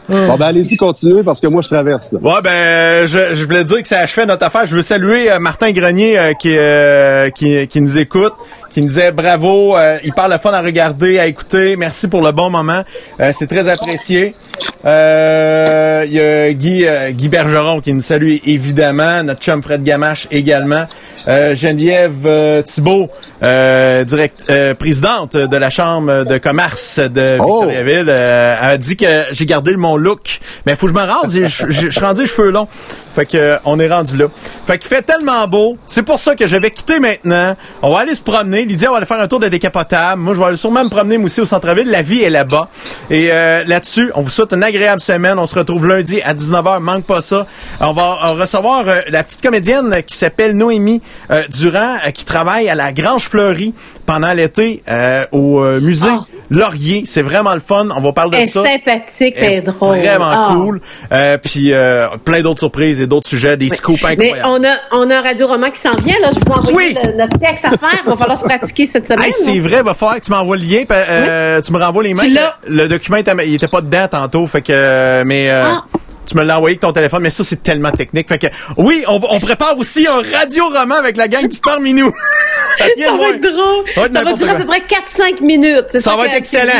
Bon, ben, allez-y, continuez, parce que moi, je traverse, là. Ouais, ben, je, je voulais dire que ça achevait notre affaire. Je veux saluer euh, Martin Grenier, euh, qui, euh, qui, qui nous écoute, qui nous disait bravo, il parle le fun à regarder, à écouter. Merci pour le bon moment. C'est très apprécié. Il y a Guy, Guy Bergeron qui nous salue, évidemment. Notre chum Fred Gamache également. Euh, Geneviève euh, Thibault, euh, direct, présidente de la Chambre de commerce de oh! Victoriaville, a dit que j'ai gardé mon look. Mais il faut que je me rende, je, je, suis rendu les cheveux longs. Fait que on est rendu là. Fait qu'il fait tellement beau. C'est pour ça que je vais quitter maintenant. On va aller se promener. Lydia, on va aller faire un tour de décapotable. Moi, je vais aller sûrement me promener moi aussi au centre-ville. La vie est là-bas. Et là-dessus, on vous souhaite une agréable semaine. On se retrouve lundi à 19h. Manque pas ça. On va recevoir la petite comédienne qui s'appelle Noémie euh, Durand, euh, qui travaille à la Grange Fleury pendant l'été euh, au musée ah. Laurier. C'est vraiment le fun. On va parler de ça. sympathique et drôle. Vraiment ah. cool. puis plein d'autres surprises et d'autres sujets, des scoops incroyables. Mais on a, on a un radio roman qui s'en vient. Là. Je vous envoie oui. notre texte à faire. Il va falloir se pratiquer cette semaine. Hey, c'est vrai. Il va falloir que tu m'envoies le lien. Tu me renvoies les mails. Le, le, document, il était pas dedans tantôt. Fait que, mais... Ah tu me l'as envoyé avec ton téléphone, mais ça, c'est tellement technique. Fait que, oui, on, on prépare aussi un radio-roman avec la gang du Parmi nous. ça va être drôle. Ça va, durer à peu près 4-5 minutes. Ça, va être excellent.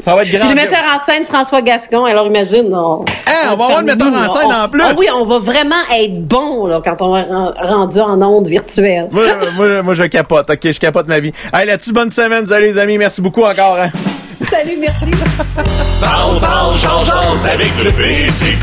Ça va être grand. le metteur en scène, François Gascon, alors imagine. On, hein, on va avoir le metteur en scène en plus. Ah oui, on va vraiment être bon là, quand on va rendu en onde virtuelle. moi, moi, moi, je capote. OK, je capote ma vie. Allez, là-dessus, bonne semaine. Salut les amis. Merci beaucoup encore. Hein. Salut, merci. Parle, parle, change, avec le PC.